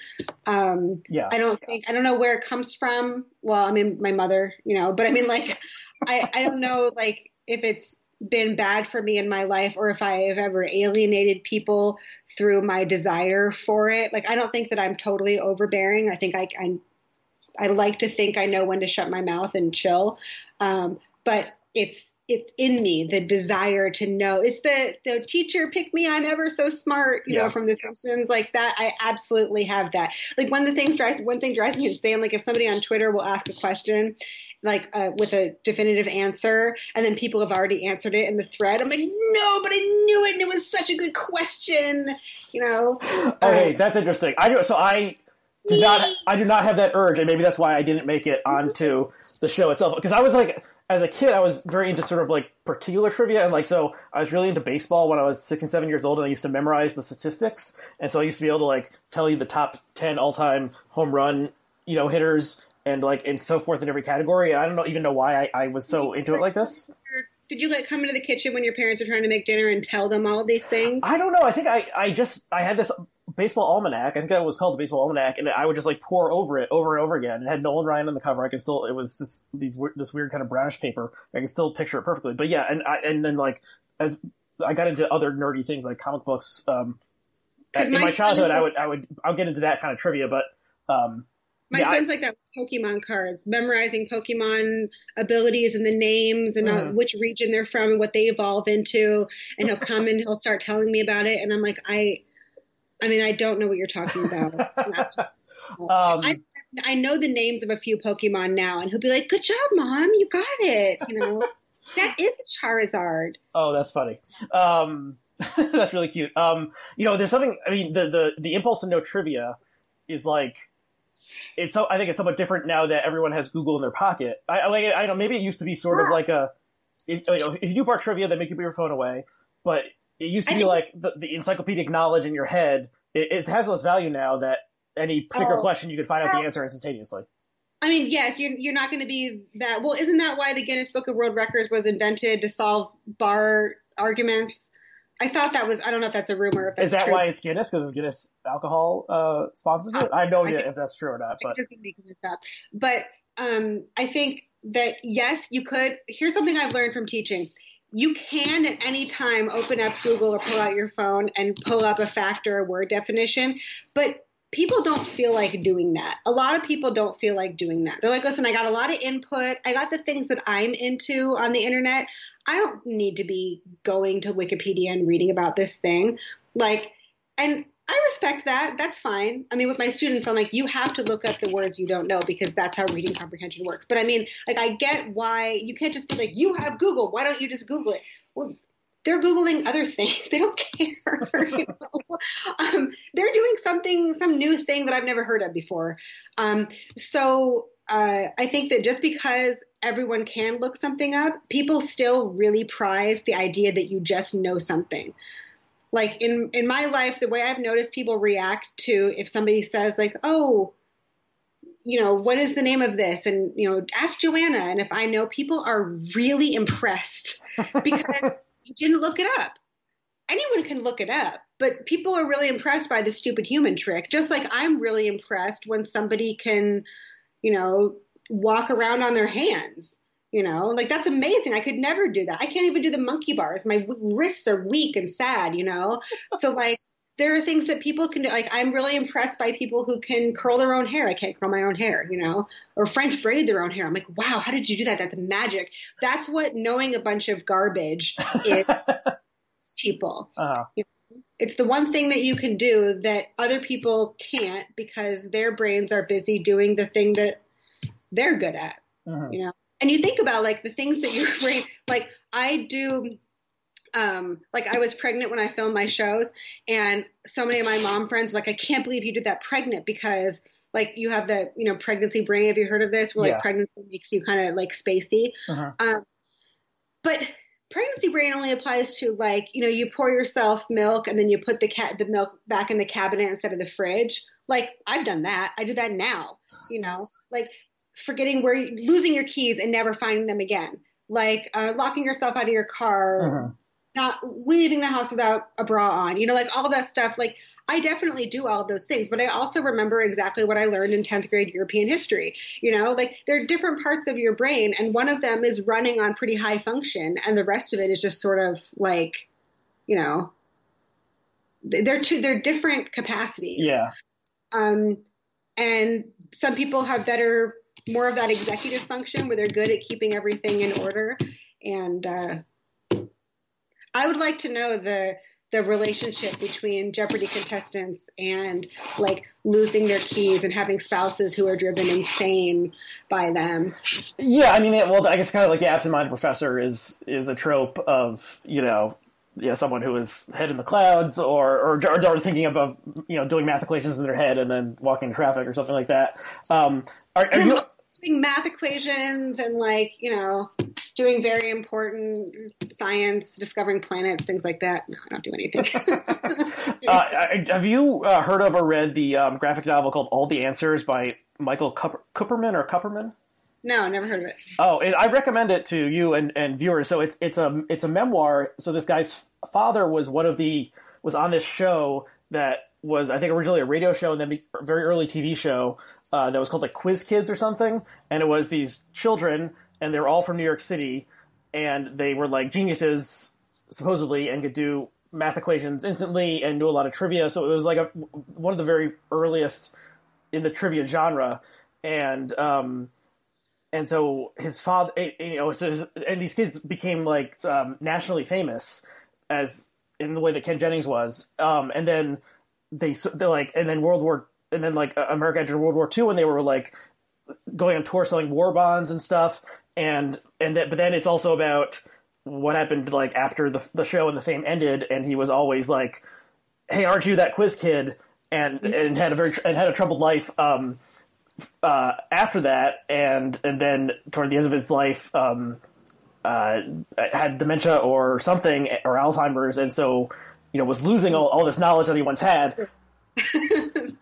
Um, yeah. I don't think I don't know where it comes from. Well, I mean, my mother, you know, but I mean, like, I I don't know, like, if it's been bad for me in my life or if I have ever alienated people through my desire for it. Like, I don't think that I'm totally overbearing. I think I I, I like to think I know when to shut my mouth and chill, um, but it's it's in me the desire to know. It's the the teacher pick me. I'm ever so smart, you Yeah. know, from The Simpsons. Like that, I absolutely have that. Like one of the things drives one thing drives me insane. Like if somebody on Twitter will ask a question, like uh, with a definitive answer, and then people have already answered it in the thread. I'm like, no, but I knew it, and it was such a good question. You know. Okay, Um, that's interesting. I do so I do not I do not have that urge, and maybe that's why I didn't make it onto the show itself. Because I was like, as a kid, I was very into sort of like particular trivia, and like so I was really into baseball when I was six and seven years old, and I used to memorize the statistics, and so I used to be able to like tell you the top ten all time home run you know hitters and like and so forth in every category. And I don't know even know why I, I was so into it like this. Did you like come into the kitchen when your parents were trying to make dinner and tell them all of these things? I don't know. I think I, I just I had this baseball almanac. I think that was called the baseball almanac, and I would just like pour over it over and over again. It had Nolan Ryan on the cover. I can still it was this these this weird kind of brownish paper. I can still picture it perfectly. But yeah, and I and then like as I got into other nerdy things like comic books. Um, in my my childhood, is I would I would I'll get into that kind of trivia, but um, My yeah, I- son's like that with Pokemon cards, memorizing Pokemon abilities and the names and uh, Mhm. which region they're from and what they evolve into. And he'll come and he'll start telling me about it, and I'm like, I, I mean, I don't know what you're talking about. um, I, I know the names of a few Pokemon now, and he'll be like, "Good job, mom, you got it." You know, that is a Charizard. Oh, that's funny. Um, that's really cute. Um, you know, there's something. I mean, the the the impulse to know trivia is like it's so. I think it's somewhat different now that everyone has Google in their pocket. I, I like. I know. Maybe it used to be sort of like a. If, you know, if you do part trivia, they make you put your phone away. But it used to I be think- like the, the encyclopedic knowledge in your head. It, it has less value now that any particular Oh. question you could find out the answer instantaneously. I mean, yes, you're you're not going to be that. Well, isn't that why the Guinness Book of World Records was invented to solve bar arguments? I thought that was. I don't know if that's a rumor. If that's Is that true. why it's Guinness? Because it's Guinness alcohol uh, sponsors it. I have no idea if that's true or not. But just making this up. But um, I think that yes, you could. Here's something I've learned from teaching. You can at any time open up Google or pull out your phone and pull up a fact or a word definition, but people don't feel like doing that. A lot of people don't feel like doing that. They're like, listen, I got a lot of input. I got the things that I'm into on the internet. I don't need to be going to Wikipedia and reading about this thing. Like, and I respect that. That's fine. I mean, with my students, I'm like, you have to look up the words you don't know because that's how reading comprehension works. But I mean, like, I get why you can't just be like, you have Google. Why don't you just Google it? Well, they're Googling other things. They don't care. you know? um, they're doing something, some new thing that I've never heard of before. Um, so uh, I think that just because everyone can look something up, people still really prize the idea that you just know something like in in my life the way i've noticed people react to if somebody says like oh you know what is the name of this? And you know ask joanna. And if i know people are really impressed because you didn't look it up. Anyone can look it up but people are really impressed by the stupid human trick. Just like i'm really impressed when somebody can you know walk around on their hands. You know, like that's amazing. I could never do that. I can't even do the monkey bars. My w- wrists are weak and sad, you know? So, like, there are things that people can do. Like, I'm really impressed by people who can curl their own hair. I can't curl my own hair, you know, or French braid their own hair. I'm like, wow, how did you do that? That's magic. That's what knowing a bunch of garbage is people. Uh-huh. You know, it's the one thing that you can do that other people can't because their brains are busy doing the thing that they're good at, Mhm. you know. And you think about like the things that your brain, like I do um, like I was pregnant when I filmed my shows, and so many of my mom friends were like, I can't believe you did that pregnant because like you have the you know pregnancy brain. Have you heard of this? Where Yeah. like pregnancy makes you kind of like spacey. Uh-huh. Um, but pregnancy brain only applies to like you know you pour yourself milk and then you put the cat the milk back in the cabinet instead of the fridge. Like I've done that. I do that now. You know, like forgetting where you, losing your keys and never finding them again. Like uh, locking yourself out of your car Mhm. not leaving the house without a bra on, you know, like all that stuff. Like I definitely do all those things, but I also remember exactly what I learned in 10th grade European history. You know, like there are different parts of your brain, and one of them is running on pretty high function, and the rest of it is just sort of like, you know, they're two, they're different capacities. Yeah. Um, and some people have better, more of that executive function where they're good at keeping everything in order. And uh, I would like to know the the relationship between Jeopardy contestants and like losing their keys and having spouses who are driven insane by them. Yeah, I mean, it, well, I guess kind of like the absent-minded professor is is a trope of you know, yeah, someone who is head in the clouds or or, or, or thinking of, of you know doing math equations in their head and then walking in traffic or something like that. Um, are, are you? Doing math equations and like you know doing very important science discovering planets things like that no i don't do anything Uh, have you uh, heard of or read the um, graphic novel called All the Answers by Michael Kupperman or Kupperman? no never heard of it Oh, it, I recommend it to you and, and viewers. So it's it's a it's a memoir. So this guy's father was one of the was on this show that was I think originally a radio show and then be, a very early TV show uh, that was called like Quiz Kids or something. And it was these children and they were all from New York City and they were like geniuses supposedly and could do math equations instantly and do a lot of trivia. So it was like a one of the very earliest in the trivia genre. And um, and so his father, eh, you know, and these kids became like um, nationally famous as in the way that Ken Jennings was. Um, and then they they like, and then World War, and then like America entered World War II, and they were like going on tour selling war bonds and stuff. And and that, but then it's also about what happened like after the the show and the fame ended, and he was always like, "Hey, aren't you that quiz kid?" And and had a very and had a troubled life. Um, uh, after that, and and then toward the end of his life, um, uh, had dementia or something or Alzheimer's, and so you know was losing all, all this knowledge that he once had.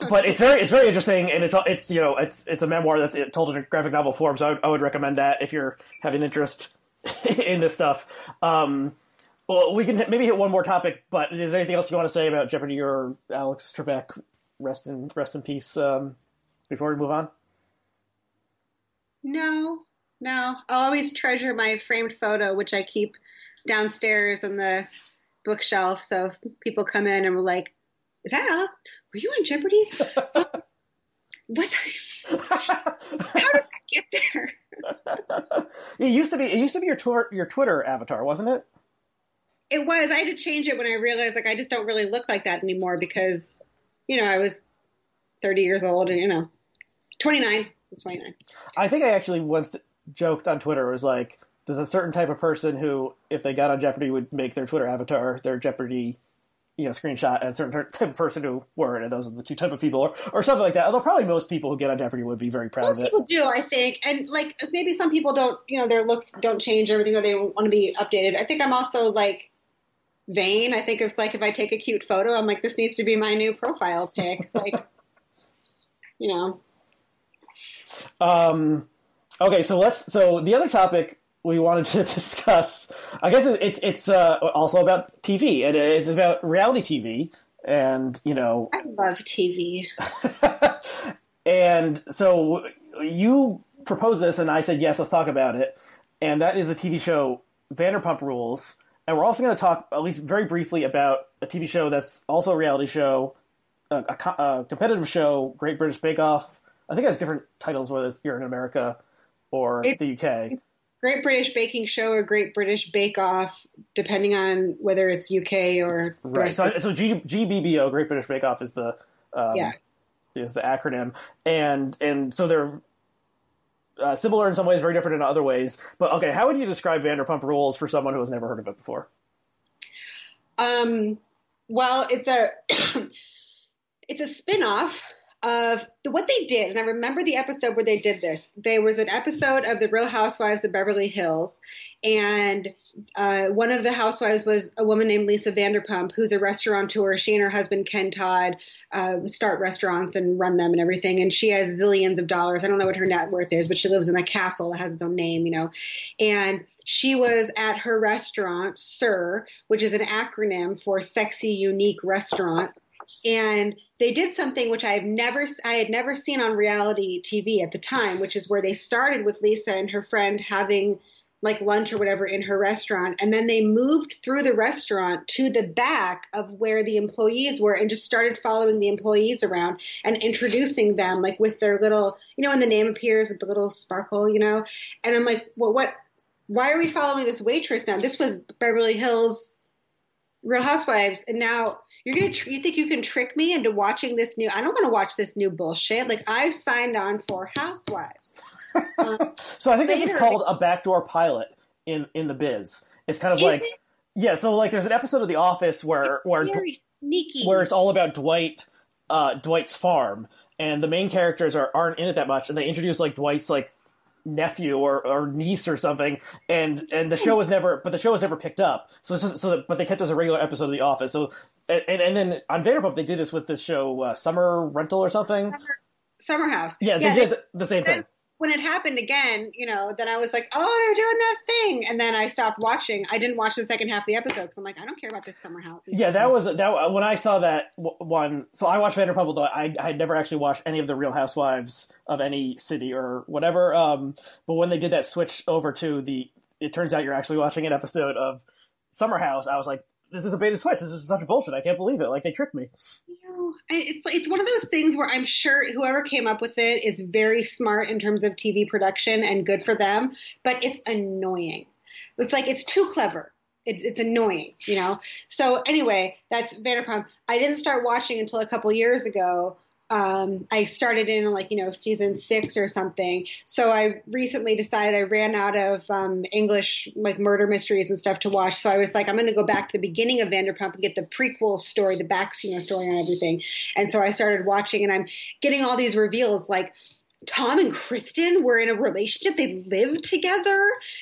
But it's very it's very interesting, and it's it's you know it's it's a memoir that's told in a graphic novel form. So I, would- I would recommend that if you're having interest in this stuff. Um, well, we can maybe hit one more topic, but is there anything else you want to say about Jeopardy or Alex Trebek? Rest in rest in peace. Um, before we move on. no no i'll always treasure my framed photo which i keep downstairs in the bookshelf so people come in and we're like is that? Were you on jeopardy what's how did that get there It used to be. It used to be your Twitter, your Twitter avatar, wasn't it? It was. I had to change it when I realized like I just don't really look like that anymore because, you know, I was 30 years old and you know, 29. I was 29. I think I actually once joked on Twitter. It was like, there's a certain type of person who, if they got on Jeopardy, would make their Twitter avatar their Jeopardy, you know, screenshot, and a certain type of person who weren't, and those are the two type of people, or, or something like that. Although probably most people who get on Jeopardy would be very proud Most of it. people do, I think, and like maybe some people don't, you know, their looks don't change everything or they want to be updated. I think I'm also like vain. I think it's like if I take a cute photo, I'm like, this needs to be my new profile pic. Like, you know, Um, okay, so let's. So the other topic we wanted to discuss, I guess it- it's it's uh, also about TV, and it's about reality TV, and you know, I love TV. and so you proposed this, and I said yes. Let's talk about it. And that is a TV show, Vanderpump Rules. And we're also going to talk, at least very briefly, about a TV show that's also a reality show, a, a, a competitive show, Great British Bake Off. I think it has different titles whether you're in America or It- the UK. Great British Baking Show or Great British Bake Off, depending on whether it's UK or Right. So, so G, GBBO, Great British Bake Off, is the um, yeah. is the acronym, and and so they're uh, similar in some ways, very different in other ways. But okay, how would you describe Vanderpump Rules for someone who has never heard of it before? Um, well, it's a it's a spin-off of what they did, and I remember the episode where they did this. There was an episode of the Real Housewives of Beverly Hills, and uh, one of the housewives was a woman named Lisa Vanderpump, who's a restaurateur. She and her husband Ken Todd uh, start restaurants and run them and everything, and she has zillions of dollars. I don't know what her net worth is, but she lives in a castle that has its own name, you know, and she was at her restaurant, SUR, which is an acronym for Sexy Unique Restaurant. And they did something which I have never, I had never seen on reality TV at the time, which is where they started with Lisa and her friend having like lunch or whatever in her restaurant. And then they moved through the restaurant to the back of where the employees were and just started following the employees around and introducing them like with their little, you know, when the name appears with the little sparkle, you know? And I'm like, well, what, why are we following this waitress now? This was Beverly Hills Real Housewives. And now you're to, tr- you think you can trick me into watching this new, I don't want to watch this new bullshit. Like I've signed on for Housewives. So I think this is called a backdoor pilot in in the biz. It's kind of Is like it? yeah. So like there's an episode of The Office where where Very sneaky. where it's all about Dwight uh, Dwight's farm, and the main characters are aren't in it that much, and they introduce like Dwight's like nephew or, or niece or something, and and the show was never, but the show was never picked up. So just, so that, but they kept it as a regular episode of The Office. So and and, and then on Vanderpump they did this with this show uh, Summer Rental or something. Summer House. Yeah, they did the, the same thing. when it happened again, you know, then I was like, oh, they're doing that thing. And then I stopped watching. I didn't watch the second half of the episode because I'm like, I don't care about this summer house. Yeah, that was that when I saw that one. So I watched Vanderpump, although I, I had never actually watched any of the Real Housewives of any city or whatever. Um, but when they did that switch over to the, it turns out you're actually watching an episode of Summer House. I was like, this is a beta switch. This is such a bullshit. I can't believe it. Like they tricked me. You it's it's one of those things where I'm sure whoever came up with it is very smart in terms of TV production and good for them, but it's annoying. It's like it's too clever. It's it's annoying, you know. So anyway, that's Vanderpump. I didn't start watching until a couple years ago. Um, I started in like you know season six or something. So I recently decided I ran out of um, English like murder mysteries and stuff to watch. So I was like, I'm going to go back to the beginning of Vanderpump and get the prequel story, the back you know story on everything. And so I started watching, and I'm getting all these reveals like. Tom and Kristen were in a relationship. They lived together.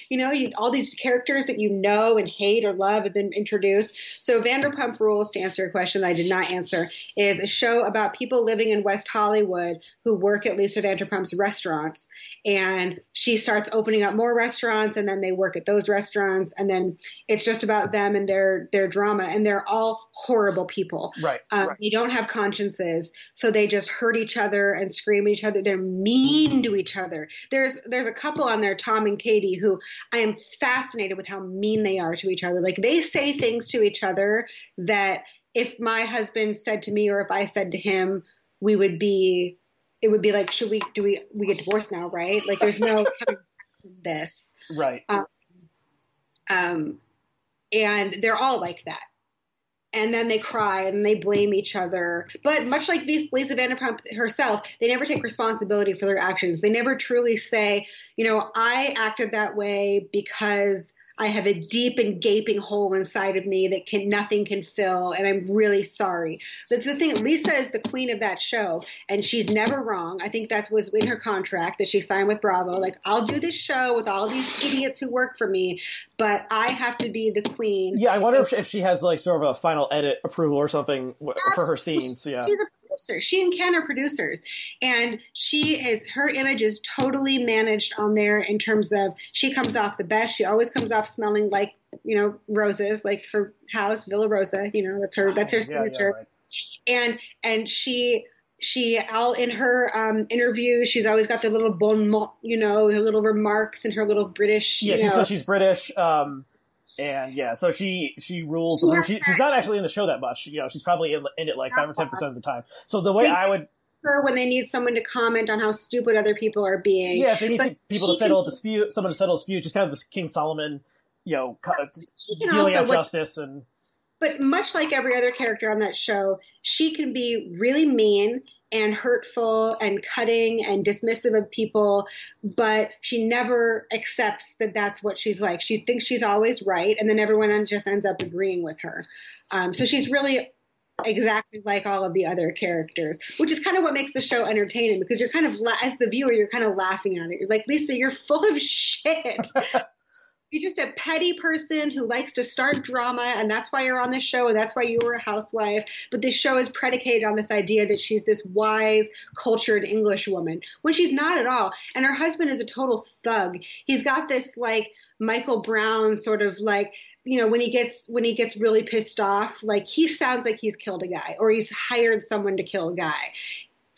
You know, you, all these characters that you know and hate or love have been introduced. So Vanderpump Rules, to answer a question that I did not answer, is a show about people living in West Hollywood who work at Lisa Vanderpump's restaurants. And she starts opening up more restaurants and then they work at those restaurants. And then it's just about them and their, their drama. And they're all horrible people. Right. Um, They don't have consciences, so they just hurt each other and scream at each other. They're mean to each other. There's there's a couple on there, Tom and Katie, who I am fascinated with how mean they are to each other. Like they say things to each other that if my husband said to me or if I said to him, we would be. It would be like, should we do we we get divorced now, right? Like there's no this. Right. Um, Um, and they're all like that. And then they cry and they blame each other. But much like Lisa Vanderpump herself, they never take responsibility for their actions. They never truly say, you know, I acted that way because I have a deep and gaping hole inside of me that can nothing can fill, and I'm really sorry. That's the thing. Lisa is the queen of that show, and she's never wrong. I think that was in her contract that she signed with Bravo. Like, I'll do this show with all these idiots who work for me, but I have to be the queen. Yeah, I wonder if, if she has like sort of a final edit approval or something for her scenes. Yeah. She's a producer. She and Ken are producers, and she is her image is totally managed on there in terms of she comes off the best. She always comes off smelling like you know roses, like her house Villa Rosa. You know that's her that's her Yeah, yeah, signature. right. and and she she all in her um, interview, she's always got the little bon mot, you know, her little remarks and her little British. Yeah, you she's, so she's British. Um, and yeah, so she she rules. She She, she's not actually in the show that much. You know, she's probably in, in it like five or ten percent of the time. So the way I would, her when they need someone to comment on how stupid other people are being. yeah, if they need But people to settle a can- dispute, someone to settle a dispute, just kind of this King Solomon, you know, co- She can dealing out justice and But much like every other character on that show, she can be really mean and hurtful and cutting and dismissive of people, but she never accepts that that's what she's like. She thinks she's always right, and then everyone just ends up agreeing with her. Um, so she's really exactly like all of the other characters, which is kind of what makes the show entertaining because you're kind of, as the viewer, you're kind of laughing at it. You're like, Lisa, you're full of shit. You're just a petty person who likes to start drama, and that's why you're on this show, and that's why you were a housewife. But this show is predicated on this idea that she's this wise, cultured English woman, when she's not at all. And her husband is a total thug. He's got this like Michael Brown sort of like, you know, when he gets when he gets really pissed off, like he sounds like he's killed a guy or he's hired someone to kill a guy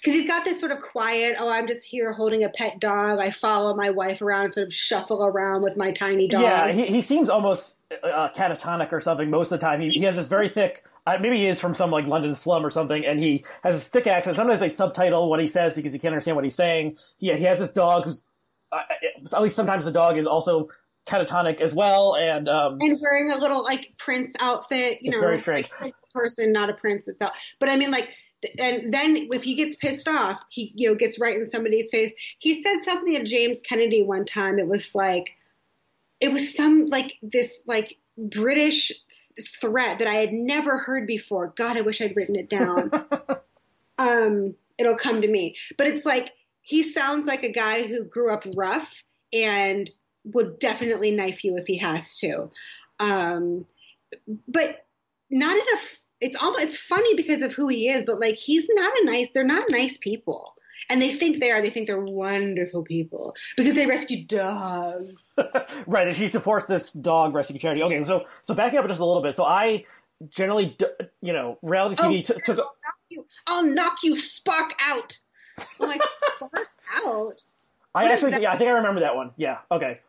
because he's got this sort of quiet, oh, I'm just here holding a pet dog. I follow my wife around, and sort of shuffle around with my tiny dog. yeah, he, he seems almost uh, catatonic or something most of the time. He, he has this very thick. Uh, maybe he is from some like London slum or something, and he has this thick accent. Sometimes they subtitle what he says because he can't understand what he's saying. He he has this dog who's uh, at least sometimes the dog is also catatonic as well, and um, and wearing a little like prince outfit, you It's know, very strange. like person, not a prince itself. But I mean, like, and then if he gets pissed off, he you know gets right in somebody's face. He said something to James Kennedy one time. It was like, it was some like this like British threat that I had never heard before. God, I wish I'd written it down. um, it'll come to me. But it's like he sounds like a guy who grew up rough and would definitely knife you if he has to. Um, but not in a. It's almost it's funny because of who he is, but like he's not a nice. They're not nice people, and they think they are. They think they're wonderful people because they rescue dogs. right, and she supports this dog rescue charity. Okay, so so backing up just a little bit. So I generally, you know, reality TV Oh, t- took. I'll knock you, I'll knock you spark out. I'm like spark out. I What actually, yeah, I think I remember that one. Yeah, okay.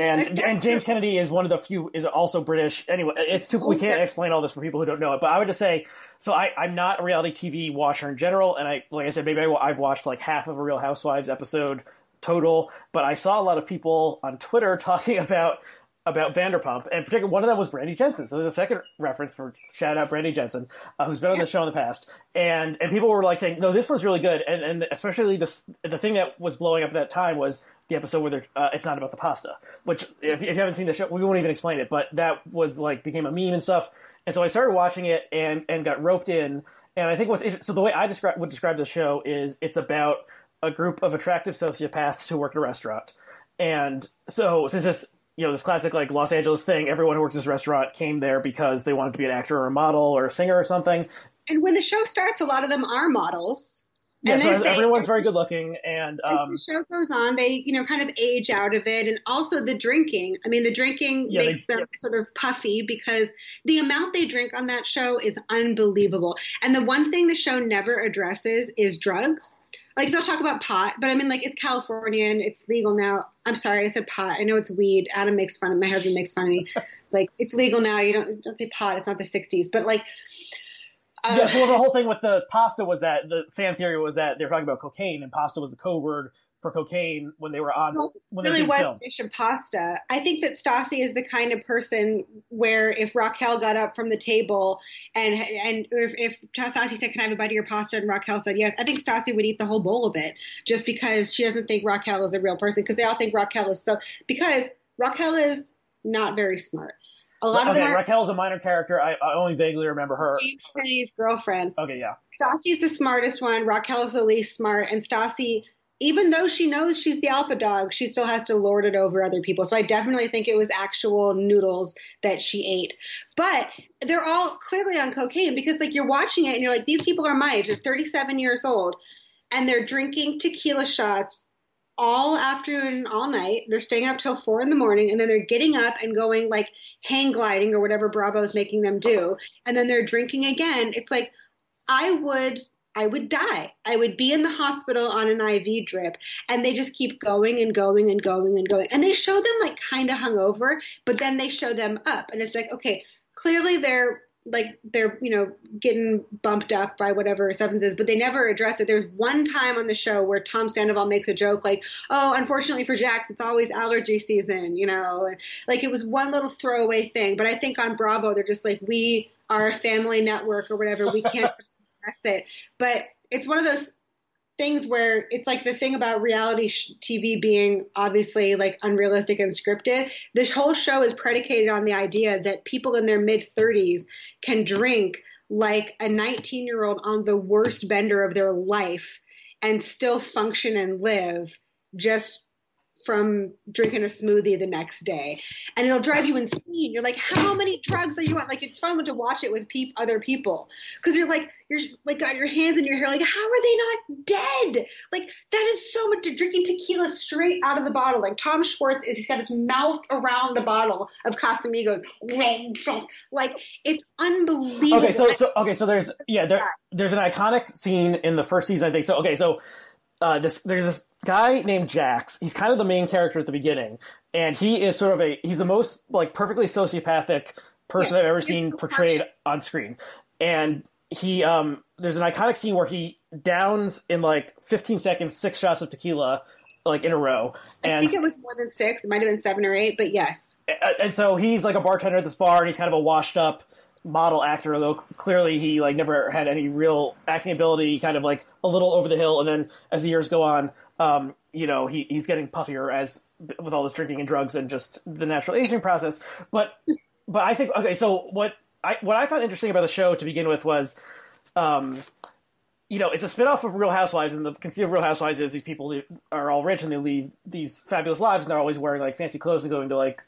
And and James Kennedy is one of the few is also British. Anyway, it's too we can't explain all this for people who don't know it. But I would just say, so I I'm not a reality TV watcher in general, and I like I said maybe I, I've watched like half of a Real Housewives episode total, but I saw a lot of people on Twitter talking about about Vanderpump, and particularly one of them was Brandy Jensen. So there's a second reference for shout out Brandy Jensen, uh, who's been on the show in the past, and and people were like saying, no, this was really good, and and especially this the thing that was blowing up at that time was the episode where uh, it's not about the pasta, which if, if you haven't seen the show, we won't even explain it, but that was like became a meme and stuff, and so I started watching it and and got roped in, and I think what's so the way I describe would describe the show is it's about a group of attractive sociopaths who work in a restaurant. And so since this you know, this classic like Los Angeles thing, everyone who works at this restaurant came there because they wanted to be an actor or a model or a singer or something. And when the show starts, a lot of them are models. Yeah, And so they- everyone's very good looking and As um the show goes on, they you know kind of age out of it, and also the drinking. I mean, the drinking Yeah, they- makes them sort of puffy because the amount they drink on that show is unbelievable. And the one thing the show never addresses is drugs. Like they'll talk about pot, but I mean, like it's Californian, it's legal now. I'm sorry, I said pot. I know it's weed. Adam makes fun of my husband makes fun of me. like it's legal now. You don't don't say pot. It's not the '60s, but like. Uh, yeah, so the whole thing with the pasta was that the fan theory was that they were talking about cocaine and pasta was the code word for cocaine when they were on Well, when they were really being was filmed. dish of pasta. I think that Stassi is the kind of person where if Raquel got up from the table and and if, if Stassi said, "Can I have a bite of your pasta?" and Raquel said yes, I think Stassi would eat the whole bowl of it just because she doesn't think Raquel is a real person because they all think Raquel is so because Raquel is not very smart. A lot of okay, them are Raquel's a minor character. I, I only vaguely remember her. James Kennedy's girlfriend. Okay, yeah. Stassi's the smartest one. Raquel's the least smart, and Stassi, even though she knows she's the alpha dog, she still has to lord it over other people. So I definitely think it was actual noodles that she ate. But they're all clearly on cocaine because, like, you're watching it and you're like, these people are my age. They're 37 years old, and they're drinking tequila shots all afternoon, all night. They're staying up till four in the morning, and then they're getting up and going like hang gliding or whatever Bravo's making them do, and then they're drinking again. It's like I would I would die. I would be in the hospital on an IV drip, and they just keep going and going and going and going. And they show them like kind of hungover, but then they show them up, and it's like, okay, clearly they're like they're you know getting bumped up by whatever substances, but they never address it. There's one time on the show where Tom Sandoval makes a joke like, "Oh, unfortunately for Jax, it's always allergy season," you know, and, like it was one little throwaway thing. But I think on Bravo they're just like, we are a family network or whatever. We can't address it, but it's one of those things where it's like the thing about reality sh- TV being obviously like unrealistic and scripted. This whole show is predicated on the idea that people in their mid 30s can drink like a 19 year old on the worst bender of their life and still function and live just from drinking a smoothie the next day. And it'll drive you insane. You're like how many drugs are you on? Like it's fun to watch it with pe- other people. Because you're like you're like got your hands in your hair like how are they not dead? Like that is so much to drinking tequila straight out of the bottle. Like tom schwartz is he's got his mouth around the bottle of casamigos. Like it's unbelievable. Okay, so so okay, so there's yeah, there there's an iconic scene in the first season. I think. So. Okay, so uh, this there's this guy named Jax. He's kind of the main character at the beginning, and he is sort of a he's the most like perfectly sociopathic person Yeah. I've ever seen portrayed on screen. And he um there's an iconic scene where he downs in like 15 seconds six shots of tequila like in a row. i think it was more than six it might have been seven or eight but yes and so he's like a bartender at this bar, and he's kind of a washed up model actor, though clearly he like never had any real acting ability. Kind of like a little over the hill, and then as the years go on, um, you know, he, he's getting puffier as with all this drinking and drugs and just the natural aging process. But but I think okay, so what I what I found interesting about the show to begin with was. Um, you know, it's a spin-off of Real Housewives, and the conceit of Real Housewives is these people are all rich and they lead these fabulous lives, and they're always wearing like fancy clothes and going to like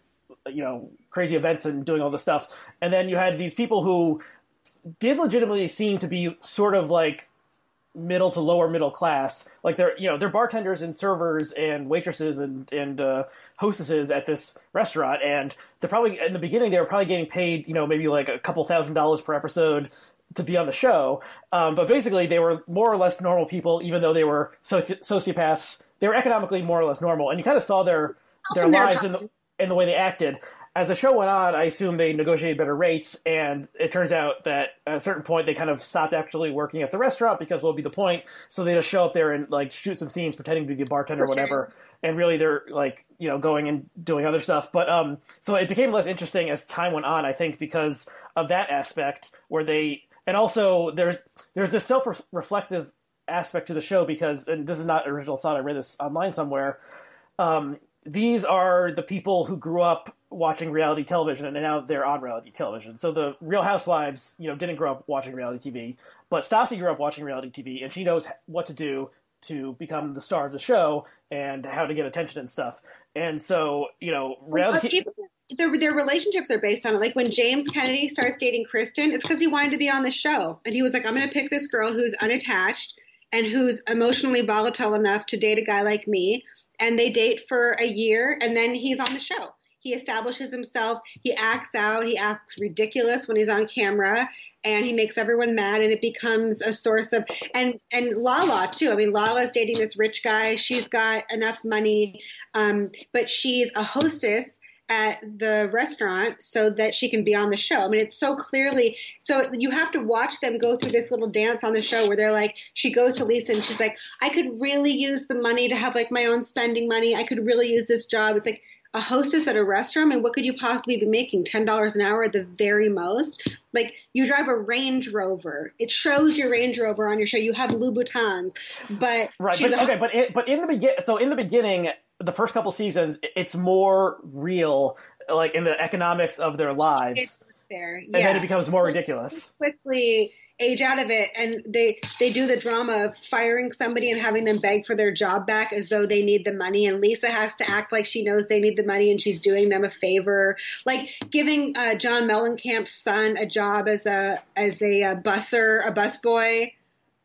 you know crazy events and doing all this stuff. And then you had these people who did legitimately seem to be sort of like middle to lower middle class. Like they're you know they're bartenders and servers and waitresses and and uh, hostesses at this restaurant. And they're probably in the beginning they were probably getting paid you know maybe like a couple thousand dollars per episode to be on the show. Um, but basically they were more or less normal people even though they were soci- sociopaths. They were economically more or less normal. And you kind of saw their their lives in the in the way they acted. As the show went on, I assume they negotiated better rates, and it turns out that at a certain point they kind of stopped actually working at the restaurant because what would be the point? So they just show up there and like shoot some scenes pretending to be the bartender or whatever, and really they're like you know going and doing other stuff. But um, so it became less interesting as time went on, I think, because of that aspect where they and also there's there's this self reflective aspect to the show because and this is not original thought. I read this online somewhere um, these are the people who grew up watching reality television and now they're on reality television. So the Real Housewives, you know, didn't grow up watching reality TV, but Stassi grew up watching reality TV and she knows what to do to become the star of the show and how to get attention and stuff. And so, you know, reality their their relationships are based on it. Like when James Kennedy starts dating Kristen, it's because he wanted to be on the show, and he was like, "I'm going to pick this girl who's unattached and who's emotionally volatile enough to date a guy like me." And they date for a year, and then he's on the show. He establishes himself. He acts out. He acts ridiculous when he's on camera, and he makes everyone mad. And it becomes a source of and and Lala too. I mean, Lala's dating this rich guy. She's got enough money, um, but she's a hostess at the restaurant so that she can be on the show. I mean, it's so clearly so you have to watch them go through this little dance on the show where they're like, she goes to Lisa and she's like, I could really use the money to have like my own spending money. I could really use this job. It's like a hostess at a restaurant. and what could you possibly be making? Ten dollars an hour at the very most. Like you drive a Range Rover. It shows your Range Rover on your show. You have Louboutins, but Right, but a okay, but it, but in the begin, so in the beginning, the first couple seasons, it's more real, like in the economics of their lives, it's there. and then it becomes more ridiculous. quickly age out of it. And they they do the drama of firing somebody and having them beg for their job back as though they need the money. And lisa has to act like she knows they need the money and she's doing them a favor. Like giving uh, john mellencamp's son a job as a as a, uh busser a busboy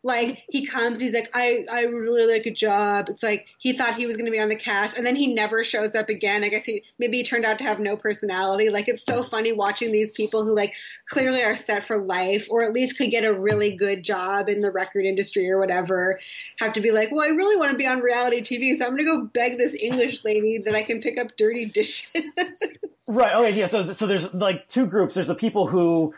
Like he comes, he's like, I, I really like a job. It's like he thought he was going to be on the cast, and then he never shows up again. I guess he maybe he turned out to have no personality. Like it's so funny watching these people who like clearly are set for life, or at least could get a really good job in the record industry or whatever, have to be like, well, I really want to be on reality TV, so I'm going to go beg this English lady that I can pick up dirty dishes. right. Okay. Yeah. So so there's like two groups. There's the people who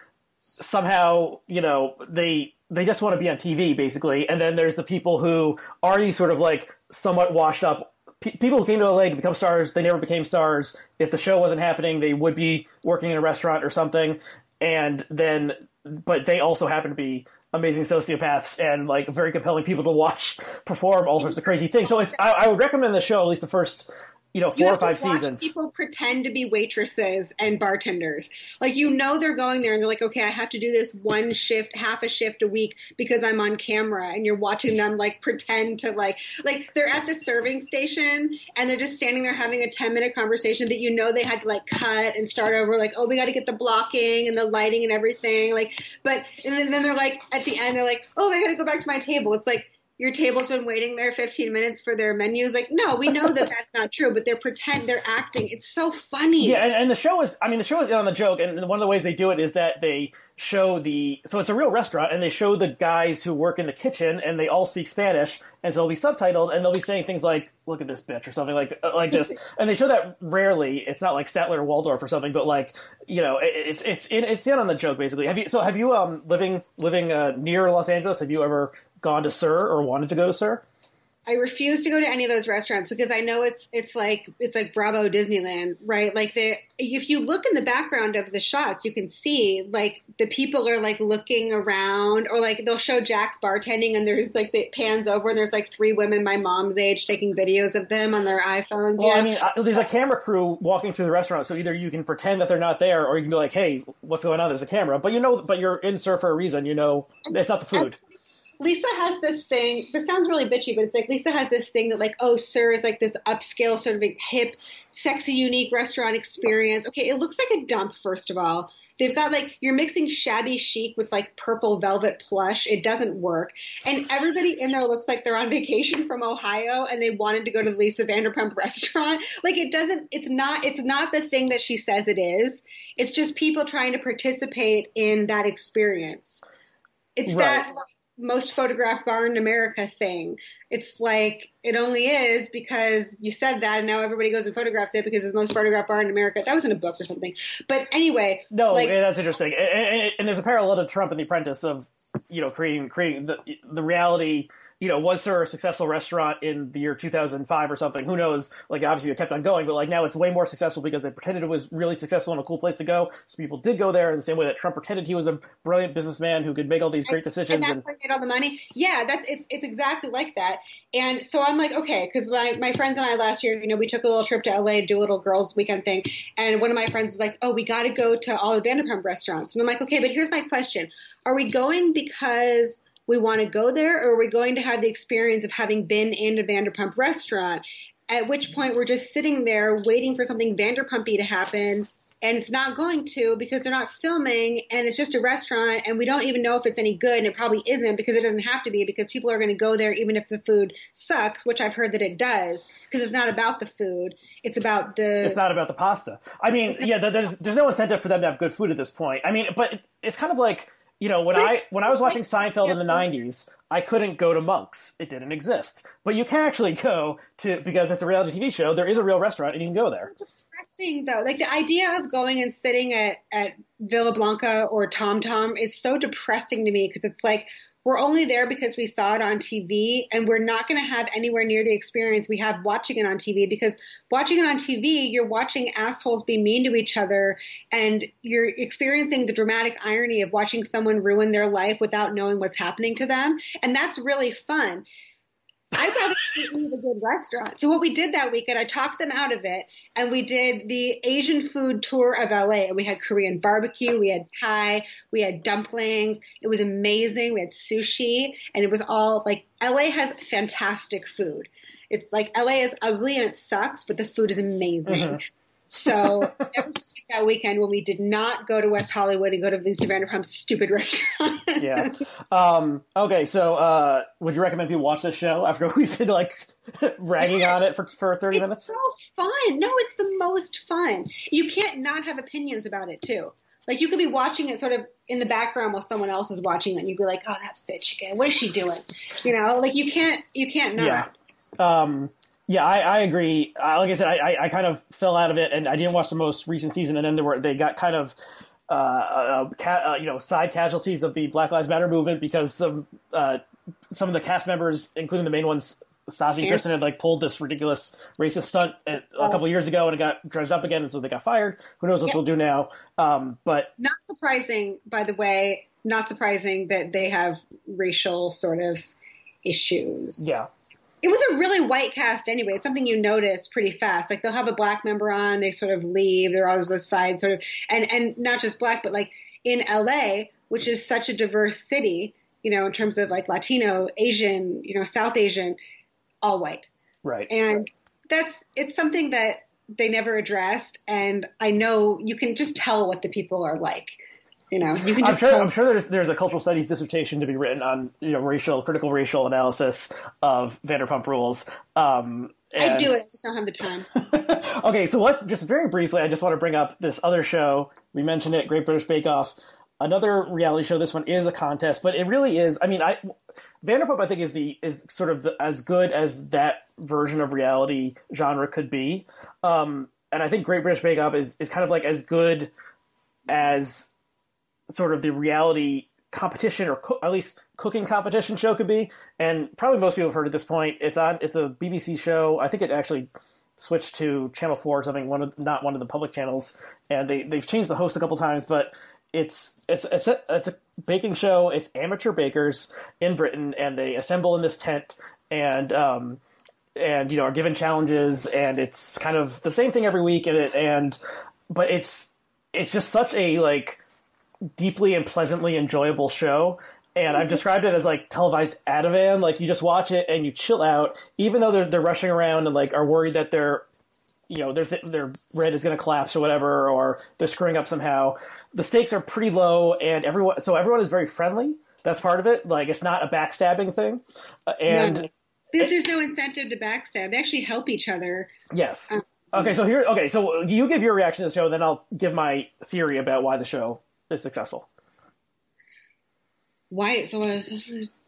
somehow you know they they just want to be on TV basically, and then there's the people who are these sort of like somewhat washed up people who came to LA to become stars. They never became stars. If the show wasn't happening, they would be working in a restaurant or something, and then but they also happen to be amazing sociopaths and like very compelling people to watch perform all sorts of crazy things. So I, I would recommend the show at least the first you know, four you or five seasons. People pretend to be waitresses and bartenders. Like you know they're going there and they're like, okay, I have to do this one shift, half a shift a week because I'm on camera, and you're watching them like pretend to like, like they're at the serving station and they're just standing there having a ten minute conversation that you know they had to like cut and start over. Like, oh, we got to get the blocking and the lighting and everything. Like, but and then they're like at the end they're like, oh, I got to go back to my table. It's like your table's been waiting there 15 minutes for their menus. Like, no, we know that that's not true, but they're pretend, they're acting. It's so funny. Yeah, and, and, the show is, I mean, the show is in on the joke, and one of the ways they do it is that they show the, so it's a real restaurant, and they show the guys who work in the kitchen, and they all speak Spanish, and so it'll be subtitled, and they'll be saying things like, look at this bitch, or something like like this. and they show that rarely. It's not like Statler or Waldorf or something, but like, you know, it, it's, it's, it's in on the joke, basically. Have you, so have you, um, living, living, uh, near Los Angeles, have you ever gone to SUR or wanted to go to SUR? I refuse to go to any of those restaurants because I know it's it's like it's like Bravo Disneyland, right? Like the if you look in the background of the shots, you can see like the people are like looking around, or like they'll show Jack's bartending, and there's like it pans over, and there's like three women my mom's age taking videos of them on their iPhones. Well, yeah. I mean, there's a camera crew walking through the restaurant, so either you can pretend that they're not there, or you can be like, "Hey, what's going on? There's a camera," but you know, but you're in SUR for a reason. You know, it's not the food. Lisa has this thing. This sounds really bitchy, but it's like Lisa has this thing that like, oh, SUR is like this upscale, sort of hip, sexy, unique restaurant experience. Okay, it looks like a dump. First of all, they've got like you're mixing shabby chic with like purple velvet plush. It doesn't work, and everybody in there looks like they're on vacation from Ohio and they wanted to go to the Lisa Vanderpump restaurant. Like it doesn't. It's not. It's not the thing that she says it is. It's just people trying to participate in that experience. It's right. that most photographed bar in America thing. It's like it only is because you said that, and now everybody goes and photographs it because it's the most photographed bar in America. That was in a book or something. But anyway, no, eh, like, that's interesting. And, and, and, there's a parallel to Trump and The Apprentice of you know creating creating the the reality you know, was there a successful restaurant in the year 2005 or something? Who knows? Like, obviously, it kept on going, but like now it's way more successful because they pretended it was really successful and a cool place to go. So people did go there in the same way that Trump pretended he was a brilliant businessman who could make all these great decisions and, and made all the money. Yeah, that's it's it's exactly like that. And so I'm like, okay, because my my friends and I last year, you know, we took a little trip to LA, do a little girls' weekend thing, and one of my friends was like, oh, we got to go to all the Vanderpump restaurants, and I'm like, okay, but here's my question: Are we going because we want to go there, or are we going to have the experience of having been in a Vanderpump restaurant? At which point we're just sitting there waiting for something Vanderpumpy to happen, and it's not going to because they're not filming, and it's just a restaurant, and we don't even know if it's any good, and it probably isn't because it doesn't have to be because people are going to go there even if the food sucks, which I've heard that it does because it's not about the food, it's about the. It's not about the pasta. I mean, yeah, there's there's no incentive for them to have good food at this point. I mean, but it's kind of like you know, when I when I was watching Seinfeld in the '90s, I couldn't go to Monk's; it didn't exist. But you can actually go to because it's a reality TV show. There is a real restaurant, and you can go there. Depressing though, like the idea of going and sitting at at Villa Blanca or Tom Tom is so depressing to me because it's like we're only there because we saw it on TV and we're not going to have anywhere near the experience we have watching it on TV because watching it on TV, you're watching assholes be mean to each other and you're experiencing the dramatic irony of watching someone ruin their life without knowing what's happening to them. And that's really fun. I'd rather eat a good restaurant. So what we did that weekend, I talked them out of it, and we did the Asian food tour of LA. And we had Korean barbecue, we had Thai, we had dumplings. It was amazing. We had sushi, and it was all like LA has fantastic food. It's like LA is ugly and it sucks, but the food is amazing. Mm-hmm. So that weekend when we did not go to West Hollywood and go to Vincent Vanderpump's stupid restaurant. yeah. Um, okay, so uh, would you recommend people watch this show after we've been like ragging on it for for thirty it's minutes? so fun. No, it's the most fun. You can't not have opinions about it too. Like you could be watching it sort of in the background while someone else is watching it, and you'd be like, "Oh, that bitch again! What is she doing?" You know, like you can't you can't not. Yeah. Um, yeah, I, I agree. Uh, like I said, I, I, I kind of fell out of it, and I didn't watch the most recent season. And then there were they got kind of uh, uh, ca- uh, you know side casualties of the Black Lives Matter movement because some uh, some of the cast members, including the main ones, Stassi Yeah. Kristen, had like pulled this ridiculous racist stunt a, a couple years ago, and it got dredged up again, and so they got fired. Who knows what they'll do now? Um, but Not surprising, by the way. Not surprising that they have racial sort of issues. yeah, it was a really white cast anyway. It's something you notice pretty fast. Like they'll have a black member on, they sort of leave. They're always a side sort of, and and not just black, but like in LA, which is such a diverse city, you know, in terms of like Latino, Asian, you know, South Asian, all white, right. and that's it's something that they never addressed. And I know you can just tell what the people are like. You know, you can I'm sure. I'm sure there's there's a cultural studies dissertation to be written on you know racial critical racial analysis of Vanderpump Rules. Um, I do it. I just don't have the time. okay, so let's just very briefly. I just want to bring up this other show. We mentioned it, Great British Bake Off. Another reality show. This one is a contest, but it really is. I mean, I Vanderpump. I think is the is sort of the, as good as that version of reality genre could be. Um, and I think Great British Bake Off is is kind of like as good as sort of the reality competition or co- at least cooking competition show could be. And probably most people have heard at this point. It's on. It's a BBC show. I think it actually switched to Channel Four or something. One of not one of the public channels, and they they've changed the host a couple times, but. It's it's it's a it's a baking show. It's amateur bakers in Britain, and they assemble in this tent, and um, and you know are given challenges, and it's kind of the same thing every week, and it and but it's it's just such a like deeply and pleasantly enjoyable show. And I've described it as like televised Ativan. Like you just watch it and you chill out, even though they're they're rushing around and like are worried that their you know their their red is going to collapse or whatever, or they're screwing up somehow. The stakes are pretty low, and everyone so everyone is very friendly. That's part of it. Like it's not a backstabbing thing, Uh, and No. Because there's no incentive to backstab. They actually help each other. Yes. Okay, so here. Okay, so you give your reaction to the show, then I'll give my theory about why the show is successful. why it's so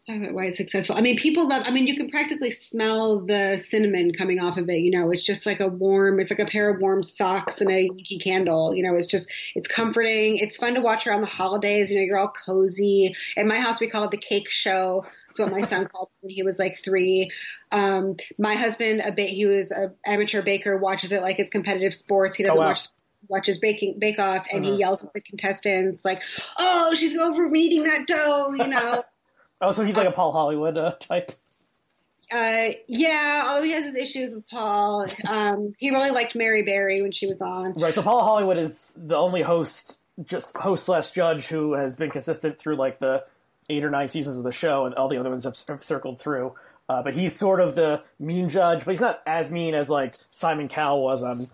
talk about why it's successful. I mean, people love. I mean, you can practically smell the cinnamon coming off of it. You know, it's just like a warm. It's like a pair of warm socks and a Yankee candle. You know, it's just it's comforting. It's fun to watch around the holidays. You know, you're all cozy. At my house, we call it the cake show. That's what my son called when he was like three. Um, my husband, a bit, he was an amateur baker, watches it like it's competitive sports. He doesn't Oh, wow. watch watches baking bake off and Mhm. he yells at the contestants like oh she's over kneading that dough you know Oh, so he's like a Paul Hollywood uh, type. uh yeah although he has his issues with paul um he really liked mary berry when she was on Right. So Paul Hollywood is the only host, just host slash judge who has been consistent through like the eight or nine seasons of the show, and all the other ones have, have circled through. Uh, but he's sort of the mean judge, but he's not as mean as like Simon Cowell was on,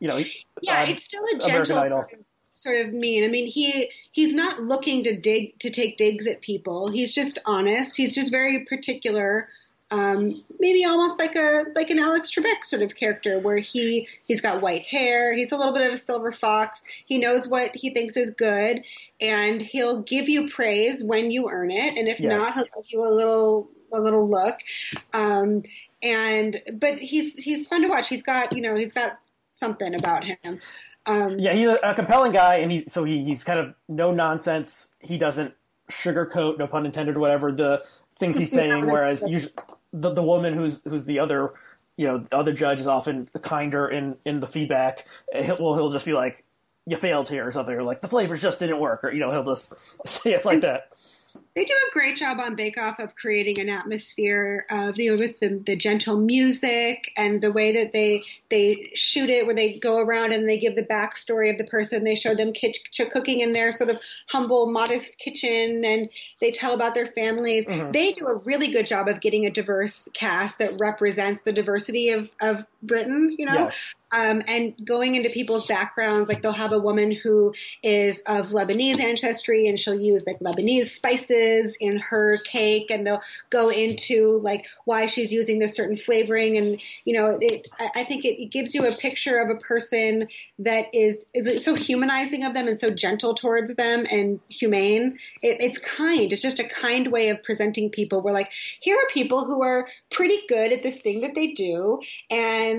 you know. yeah um, it's still a gentle Idol. sort of, sort of mean i mean he he's not looking to dig to take digs at people he's just honest he's just very particular um, maybe almost like a like an Alex Trebek sort of character, where he he's got white hair, he's a little bit of a silver fox. He knows what he thinks is good, and he'll give you praise when you earn it, and if Yes. not, he'll give you a little a little look. Um, and but he's he's fun to watch. He's got you know he's got something about him. Um, Yeah, he's a, a compelling guy, and he so he, he's kind of no nonsense. He doesn't sugarcoat, no pun intended, whatever the things he's saying. whereas usually, the the woman who's who's the other, you know, the other judge is often kinder in in the feedback. He'll, well, he'll just be like, "You failed here" or something, or like the flavors just didn't work, or you know, he'll just say it like that. They do a great job on Bake Off of creating an atmosphere of you know with the, the gentle music and the way that they they shoot it, where they go around and they give the backstory of the person. They show them kitch, cooking in their sort of humble, modest kitchen, and they tell about their families. Mm-hmm. They do a really good job of getting a diverse cast that represents the diversity of of Britain, you know, Yes. um, and going into people's backgrounds, like they'll have a woman who is of Lebanese ancestry and she'll use like Lebanese spices in her cake, and they'll go into like why she's using this certain flavoring, and you know, it, I think it, it gives you a picture of a person that is, is so humanizing of them and so gentle towards them and humane. It, it's kind. It's just a kind way of presenting people. We're like, here are people who are pretty good at this thing that they do, and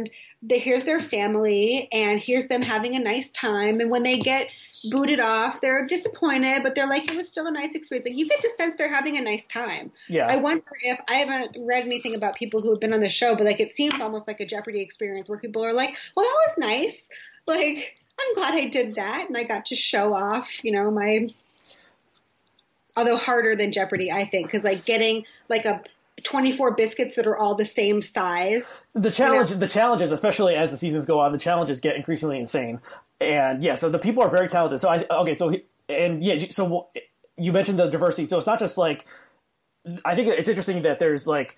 they, here's their family, and here's them having a nice time. And when they get booted off, they're disappointed, but they're like, it was still a nice experience. Like you get the sense they're having a nice time. Yeah. I wonder if I haven't read anything about people who have been on the show, but like it seems almost like a Jeopardy experience where people are like, well, that was nice. Like I'm glad I did that, and I got to show off, you know, my. Although harder than Jeopardy, I think, because like getting like a 24 biscuits that are all the same size. the challenge the challenges especially as the seasons go on the challenges get increasingly insane. And yeah so the people are very talented. So i okay so and yeah so you mentioned the diversity. So it's not just like i think it's interesting that there's like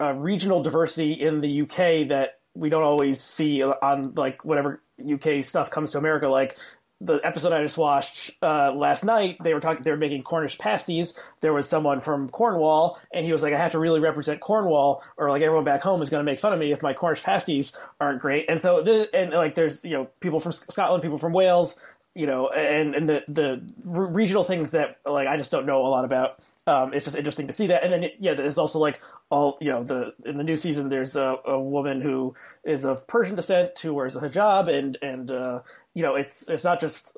a regional diversity in the uk that we don't always see on like whatever uk stuff comes to america. Like the episode I just watched uh, last night, they were talking. They were making Cornish pasties. There was someone from Cornwall, and he was like, "I have to really represent Cornwall, or like everyone back home is going to make fun of me if my Cornish pasties aren't great." And so, the, and like, there's you know people from Scotland, people from Wales, you know, and and the the regional things that like I just don't know a lot about. Um, it's just interesting to see that, and then yeah, there's also like all you know the in the new season there's a, a woman who is of Persian descent who wears a hijab, and and uh, you know it's it's not just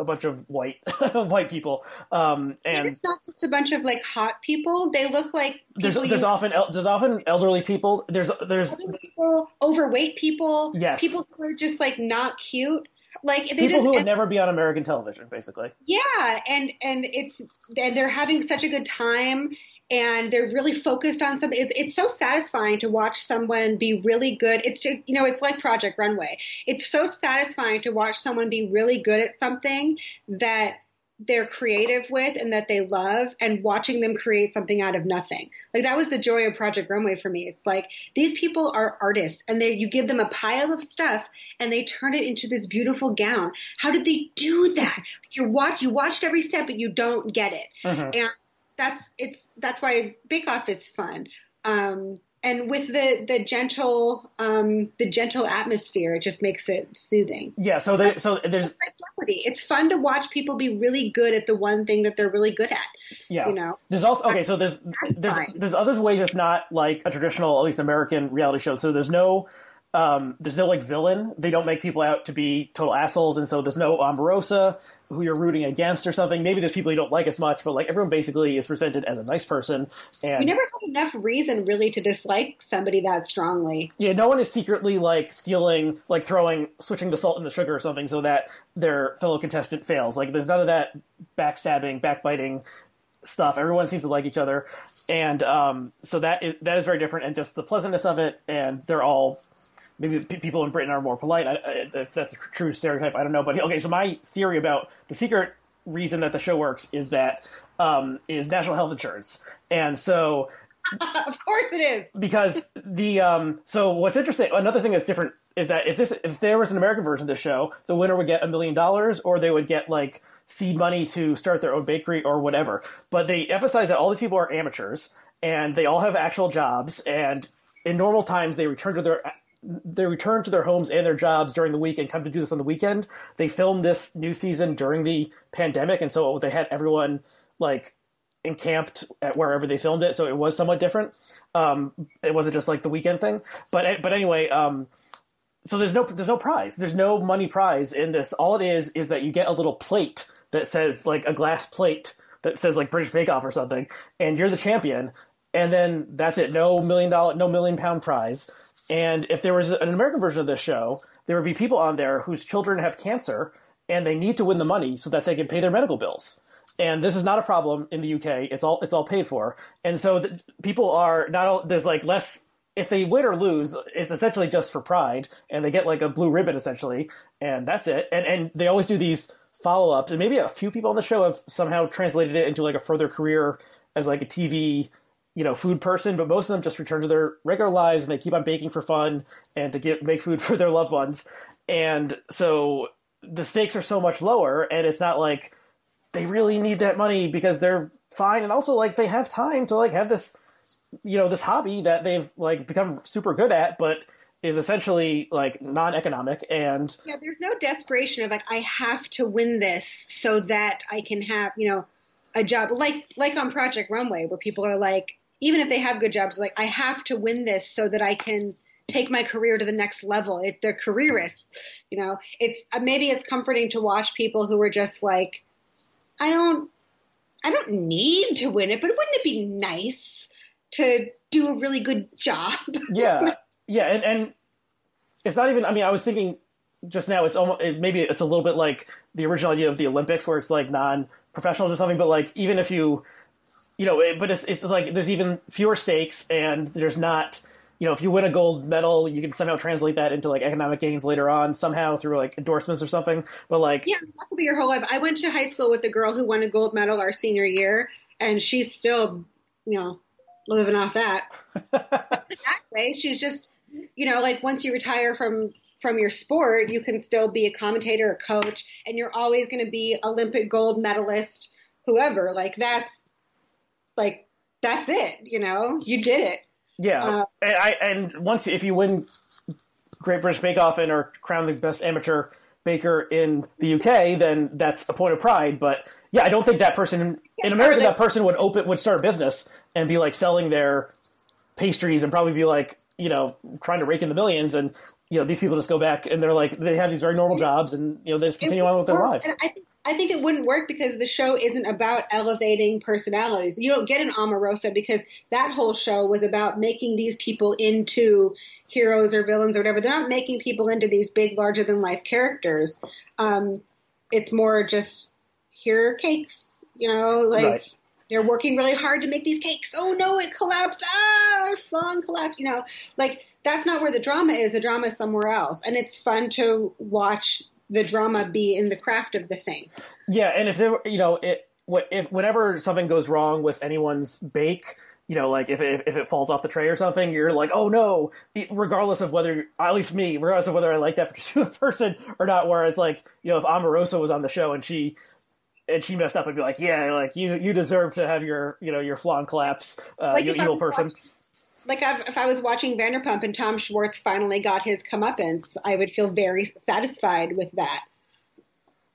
a bunch of white white people, um, and it's not just a bunch of like hot people. They look like there's people there's you- often el- there's often elderly people. There's there's people, overweight people, Yes. people who are just like not cute. Like they people just who would and- never be on American television, basically. yeah, and and it's and they're having such a good time, and they're really focused on something. It's it's so satisfying to watch someone be really good. It's just you know it's like Project Runway. It's so satisfying to watch someone be really good at something that they're creative with and that they love and watching them create something out of nothing. Like that was the joy of Project Runway for me. It's like these people are artists and they you give them a pile of stuff and they turn it into this beautiful gown. How did they do that? You watch you watched every step but you don't get it. Mhm. And that's it's that's why Bake Off is fun. Um and with the the gentle um the gentle atmosphere it just makes it soothing Yeah. So there, so there's it's like Jeopardy. It's fun to watch people be really good at the one thing that they're really good at. yeah. You know, There's also okay, so there's That's there's fine. there's other ways it's not like a traditional, at least American reality show. So there's no um, there's no like villain. They don't make people out to be total assholes, and so there's no Omarosa who you're rooting against or something. Maybe there's people you don't like as much, but like everyone basically is presented as a nice person. And you never have enough reason really to dislike somebody that strongly. yeah, no one is secretly like stealing, like throwing, switching the salt and the sugar or something so that their fellow contestant fails. Like there's none of that backstabbing, backbiting stuff. Everyone seems to like each other, and um, so that is that is very different. And just the pleasantness of it, and they're all maybe people in Britain are more polite. I, I, if that's a true stereotype, I don't know. But okay, so my theory about the secret reason that the show works is that um, is national health insurance, and so of course it is. because the um so what's interesting another thing that's different is that if this if there was an American version of the show, the winner would get a million dollars or they would get like seed money to start their own bakery or whatever. But they emphasize that all these people are amateurs and they all have actual jobs and in normal times they return to their they return to their homes and their jobs during the week and come to do this on the weekend. They filmed this new season during the pandemic and so they had everyone like encamped at wherever they filmed it, so it was somewhat different. Um, it wasn't just like the weekend thing, but but anyway, um, so there's no there's no prize, there's no money prize in this. All it is is that you get a little plate that says like a glass plate that says like British Bake Off or something, and you're the champion, and then that's it. No million dollar, no million pound prize. And if there was an American version of this show, there would be people on there whose children have cancer and they need to win the money so that they can pay their medical bills and this is not a problem in the UK. It's all it's all paid for, and so the, people are not. All, there's like less. If they win or lose, it's essentially just for pride, and they get like a blue ribbon essentially, and that's it. And and they always do these follow ups, and maybe a few people on the show have somehow translated it into like a further career as like a TV you know food person, but most of them just return to their regular lives and they keep on baking for fun and to get make food for their loved ones. And so the stakes are so much lower, and it's not like they really need that money because they're fine, and also like they have time to like have this, you know, this hobby that they've like become super good at, but is essentially like non-economic. And yeah there's no desperation of like i have to win this so that i can have you know a job. Like like on project runway where people are like even if they have good jobs like i have to win this so that i can take my career to the next level it, they're careerists you know it's uh, maybe it's comforting to watch people who are just like i don't i don't need to win it but wouldn't it be nice to do a really good job yeah yeah, and and it's not even. I mean, I was thinking just now. It's almost it, maybe it's a little bit like the original idea of the Olympics, where it's like non-professionals or something. But like even if you, you know, it, but it's it's like there's even fewer stakes, and there's not. You know, if you win a gold medal, you can somehow translate that into like economic gains later on, somehow through like endorsements or something. But like, yeah, that could be your whole life. I went to high school with a girl who won a gold medal our senior year, and she's still, you know, living off that. that way, she's just you know, like once you retire from from your sport, you can still be a commentator, a coach, and you're always going to be Olympic gold medalist, whoever. Like that's like that's it. You know, you did it. Yeah, uh, and I and once if you win Great British Bake Off and are crowned the best amateur baker in the UK, then that's a point of pride. But yeah, I don't think that person in America, that person would open would start a business and be like selling their pastries and probably be like you know, trying to rake in the millions, and you know, these people just go back and they're like, they have these very normal jobs, and you know, they just continue on with their lives. I think I think it wouldn't work because the show isn't about elevating personalities. You don't get an Omarosa because that whole show was about making these people into heroes or villains or whatever. They're not making people into these big, larger than life characters. Um, it's more just here are cakes, you know, like right. They're working really hard to make these cakes. Oh no, it collapsed. Ah, our collapsed. You know, like that's not where the drama is. The drama is somewhere else. And it's fun to watch the drama be in the craft of the thing. Yeah. And if there, you know, it, what if whenever something goes wrong with anyone's bake, you know, like if it, if it falls off the tray or something, you're like, oh no, regardless of whether, at least me, regardless of whether I like that particular person or not. Whereas like, you know, if Omarosa was on the show and she and she messed up I'd be like, yeah, like you you deserve to have your you know your flan collapse, uh, like you evil person. Watching, like I've, if I was watching Vanderpump and Tom Schwartz finally got his comeuppance, I would feel very satisfied with that.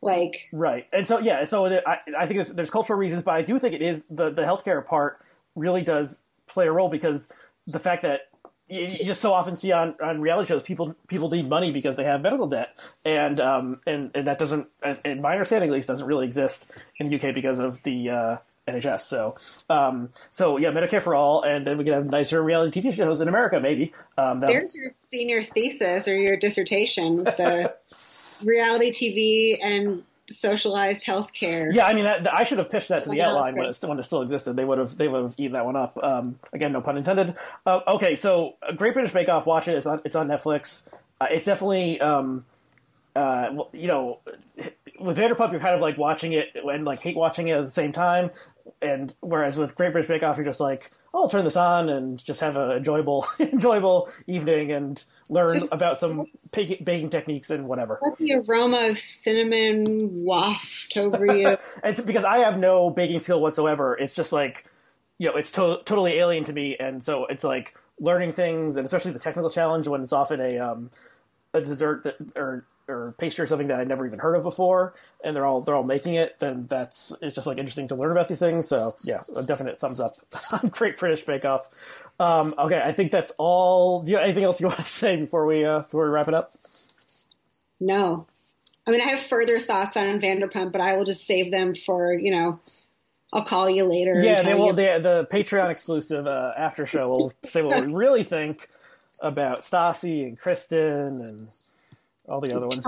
Like right, and so yeah, so I, I think there's, there's cultural reasons, but I do think it is the the healthcare part really does play a role because the fact that you just so often see on, on reality shows people people need money because they have medical debt and um and, and that doesn't in my understanding at least doesn't really exist in the UK because of the uh, NHS so um so yeah Medicare for all and then we can have nicer reality TV shows in America maybe um, there's your senior thesis or your dissertation the reality TV and socialized healthcare. Yeah, I mean, that, I should have pitched that to the outline when it, when it still existed. They would have they would have eaten that one up. Um, again, no pun intended. Uh, okay, so Great British Bake Off. Watch it. It's on it's on Netflix. Uh, it's definitely um, uh, you know, with Vanderpump, you're kind of like watching it and like hate watching it at the same time. And whereas with Great British Bake Off, you're just like, oh, I'll turn this on and just have an enjoyable enjoyable evening and learn Just about some baking techniques and whatever. Let the aroma of cinnamon waft over you. it's because I have no baking skill whatsoever. It's just like, you know, it's to- totally alien to me, and so it's like learning things, and especially the technical challenge when it's often a um, a dessert that or or pastry or something that I'd never even heard of before, and they're all they're all making it, then that's it's just like interesting to learn about these things. So yeah, a definite thumbs up on Great British Bake Off. Um, okay, I think that's all. Do you have anything else you want to say before we uh, before we wrap it up? No, I mean I have further thoughts on Vanderpump, but I will just save them for you know. I'll call you later. Yeah, they will. You- the, the Patreon exclusive uh, after show will say what we really think about Stassi and Kristen and all the other ones.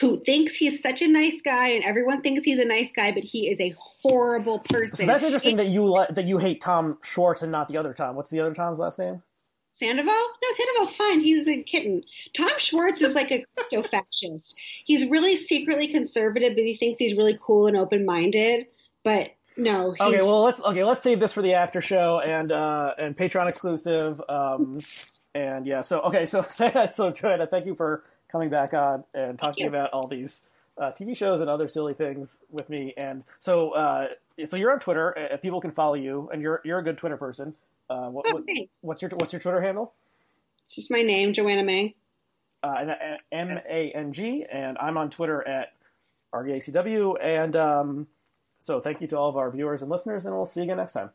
Who thinks he's such a nice guy, and everyone thinks he's a nice guy, but he is a horrible person. So that's interesting that you that you hate Tom Schwartz and not the other Tom. What's the other Tom's last name? Sandoval? No, Sandoval's fine. He's a kitten. Tom Schwartz is like a crypto fascist. He's really secretly conservative, but he thinks he's really cool and open minded. But No. Okay, well let's okay let's save this for the after show and uh and Patreon exclusive. Um, and yeah, so okay, so that's so Joanna, thank you for coming back on and talking about all these uh, TV shows and other silly things with me. And so uh, so you're on Twitter. Uh, people can follow you, and you're you're a good Twitter person. Uh, what, Oh, what- what's your what's your Twitter handle? It's just my name, Joanna Mang. uh, uh, M A N G, and I'm on Twitter at RDACW. And um, so thank you to all of our viewers and listeners, and we'll see you again next time.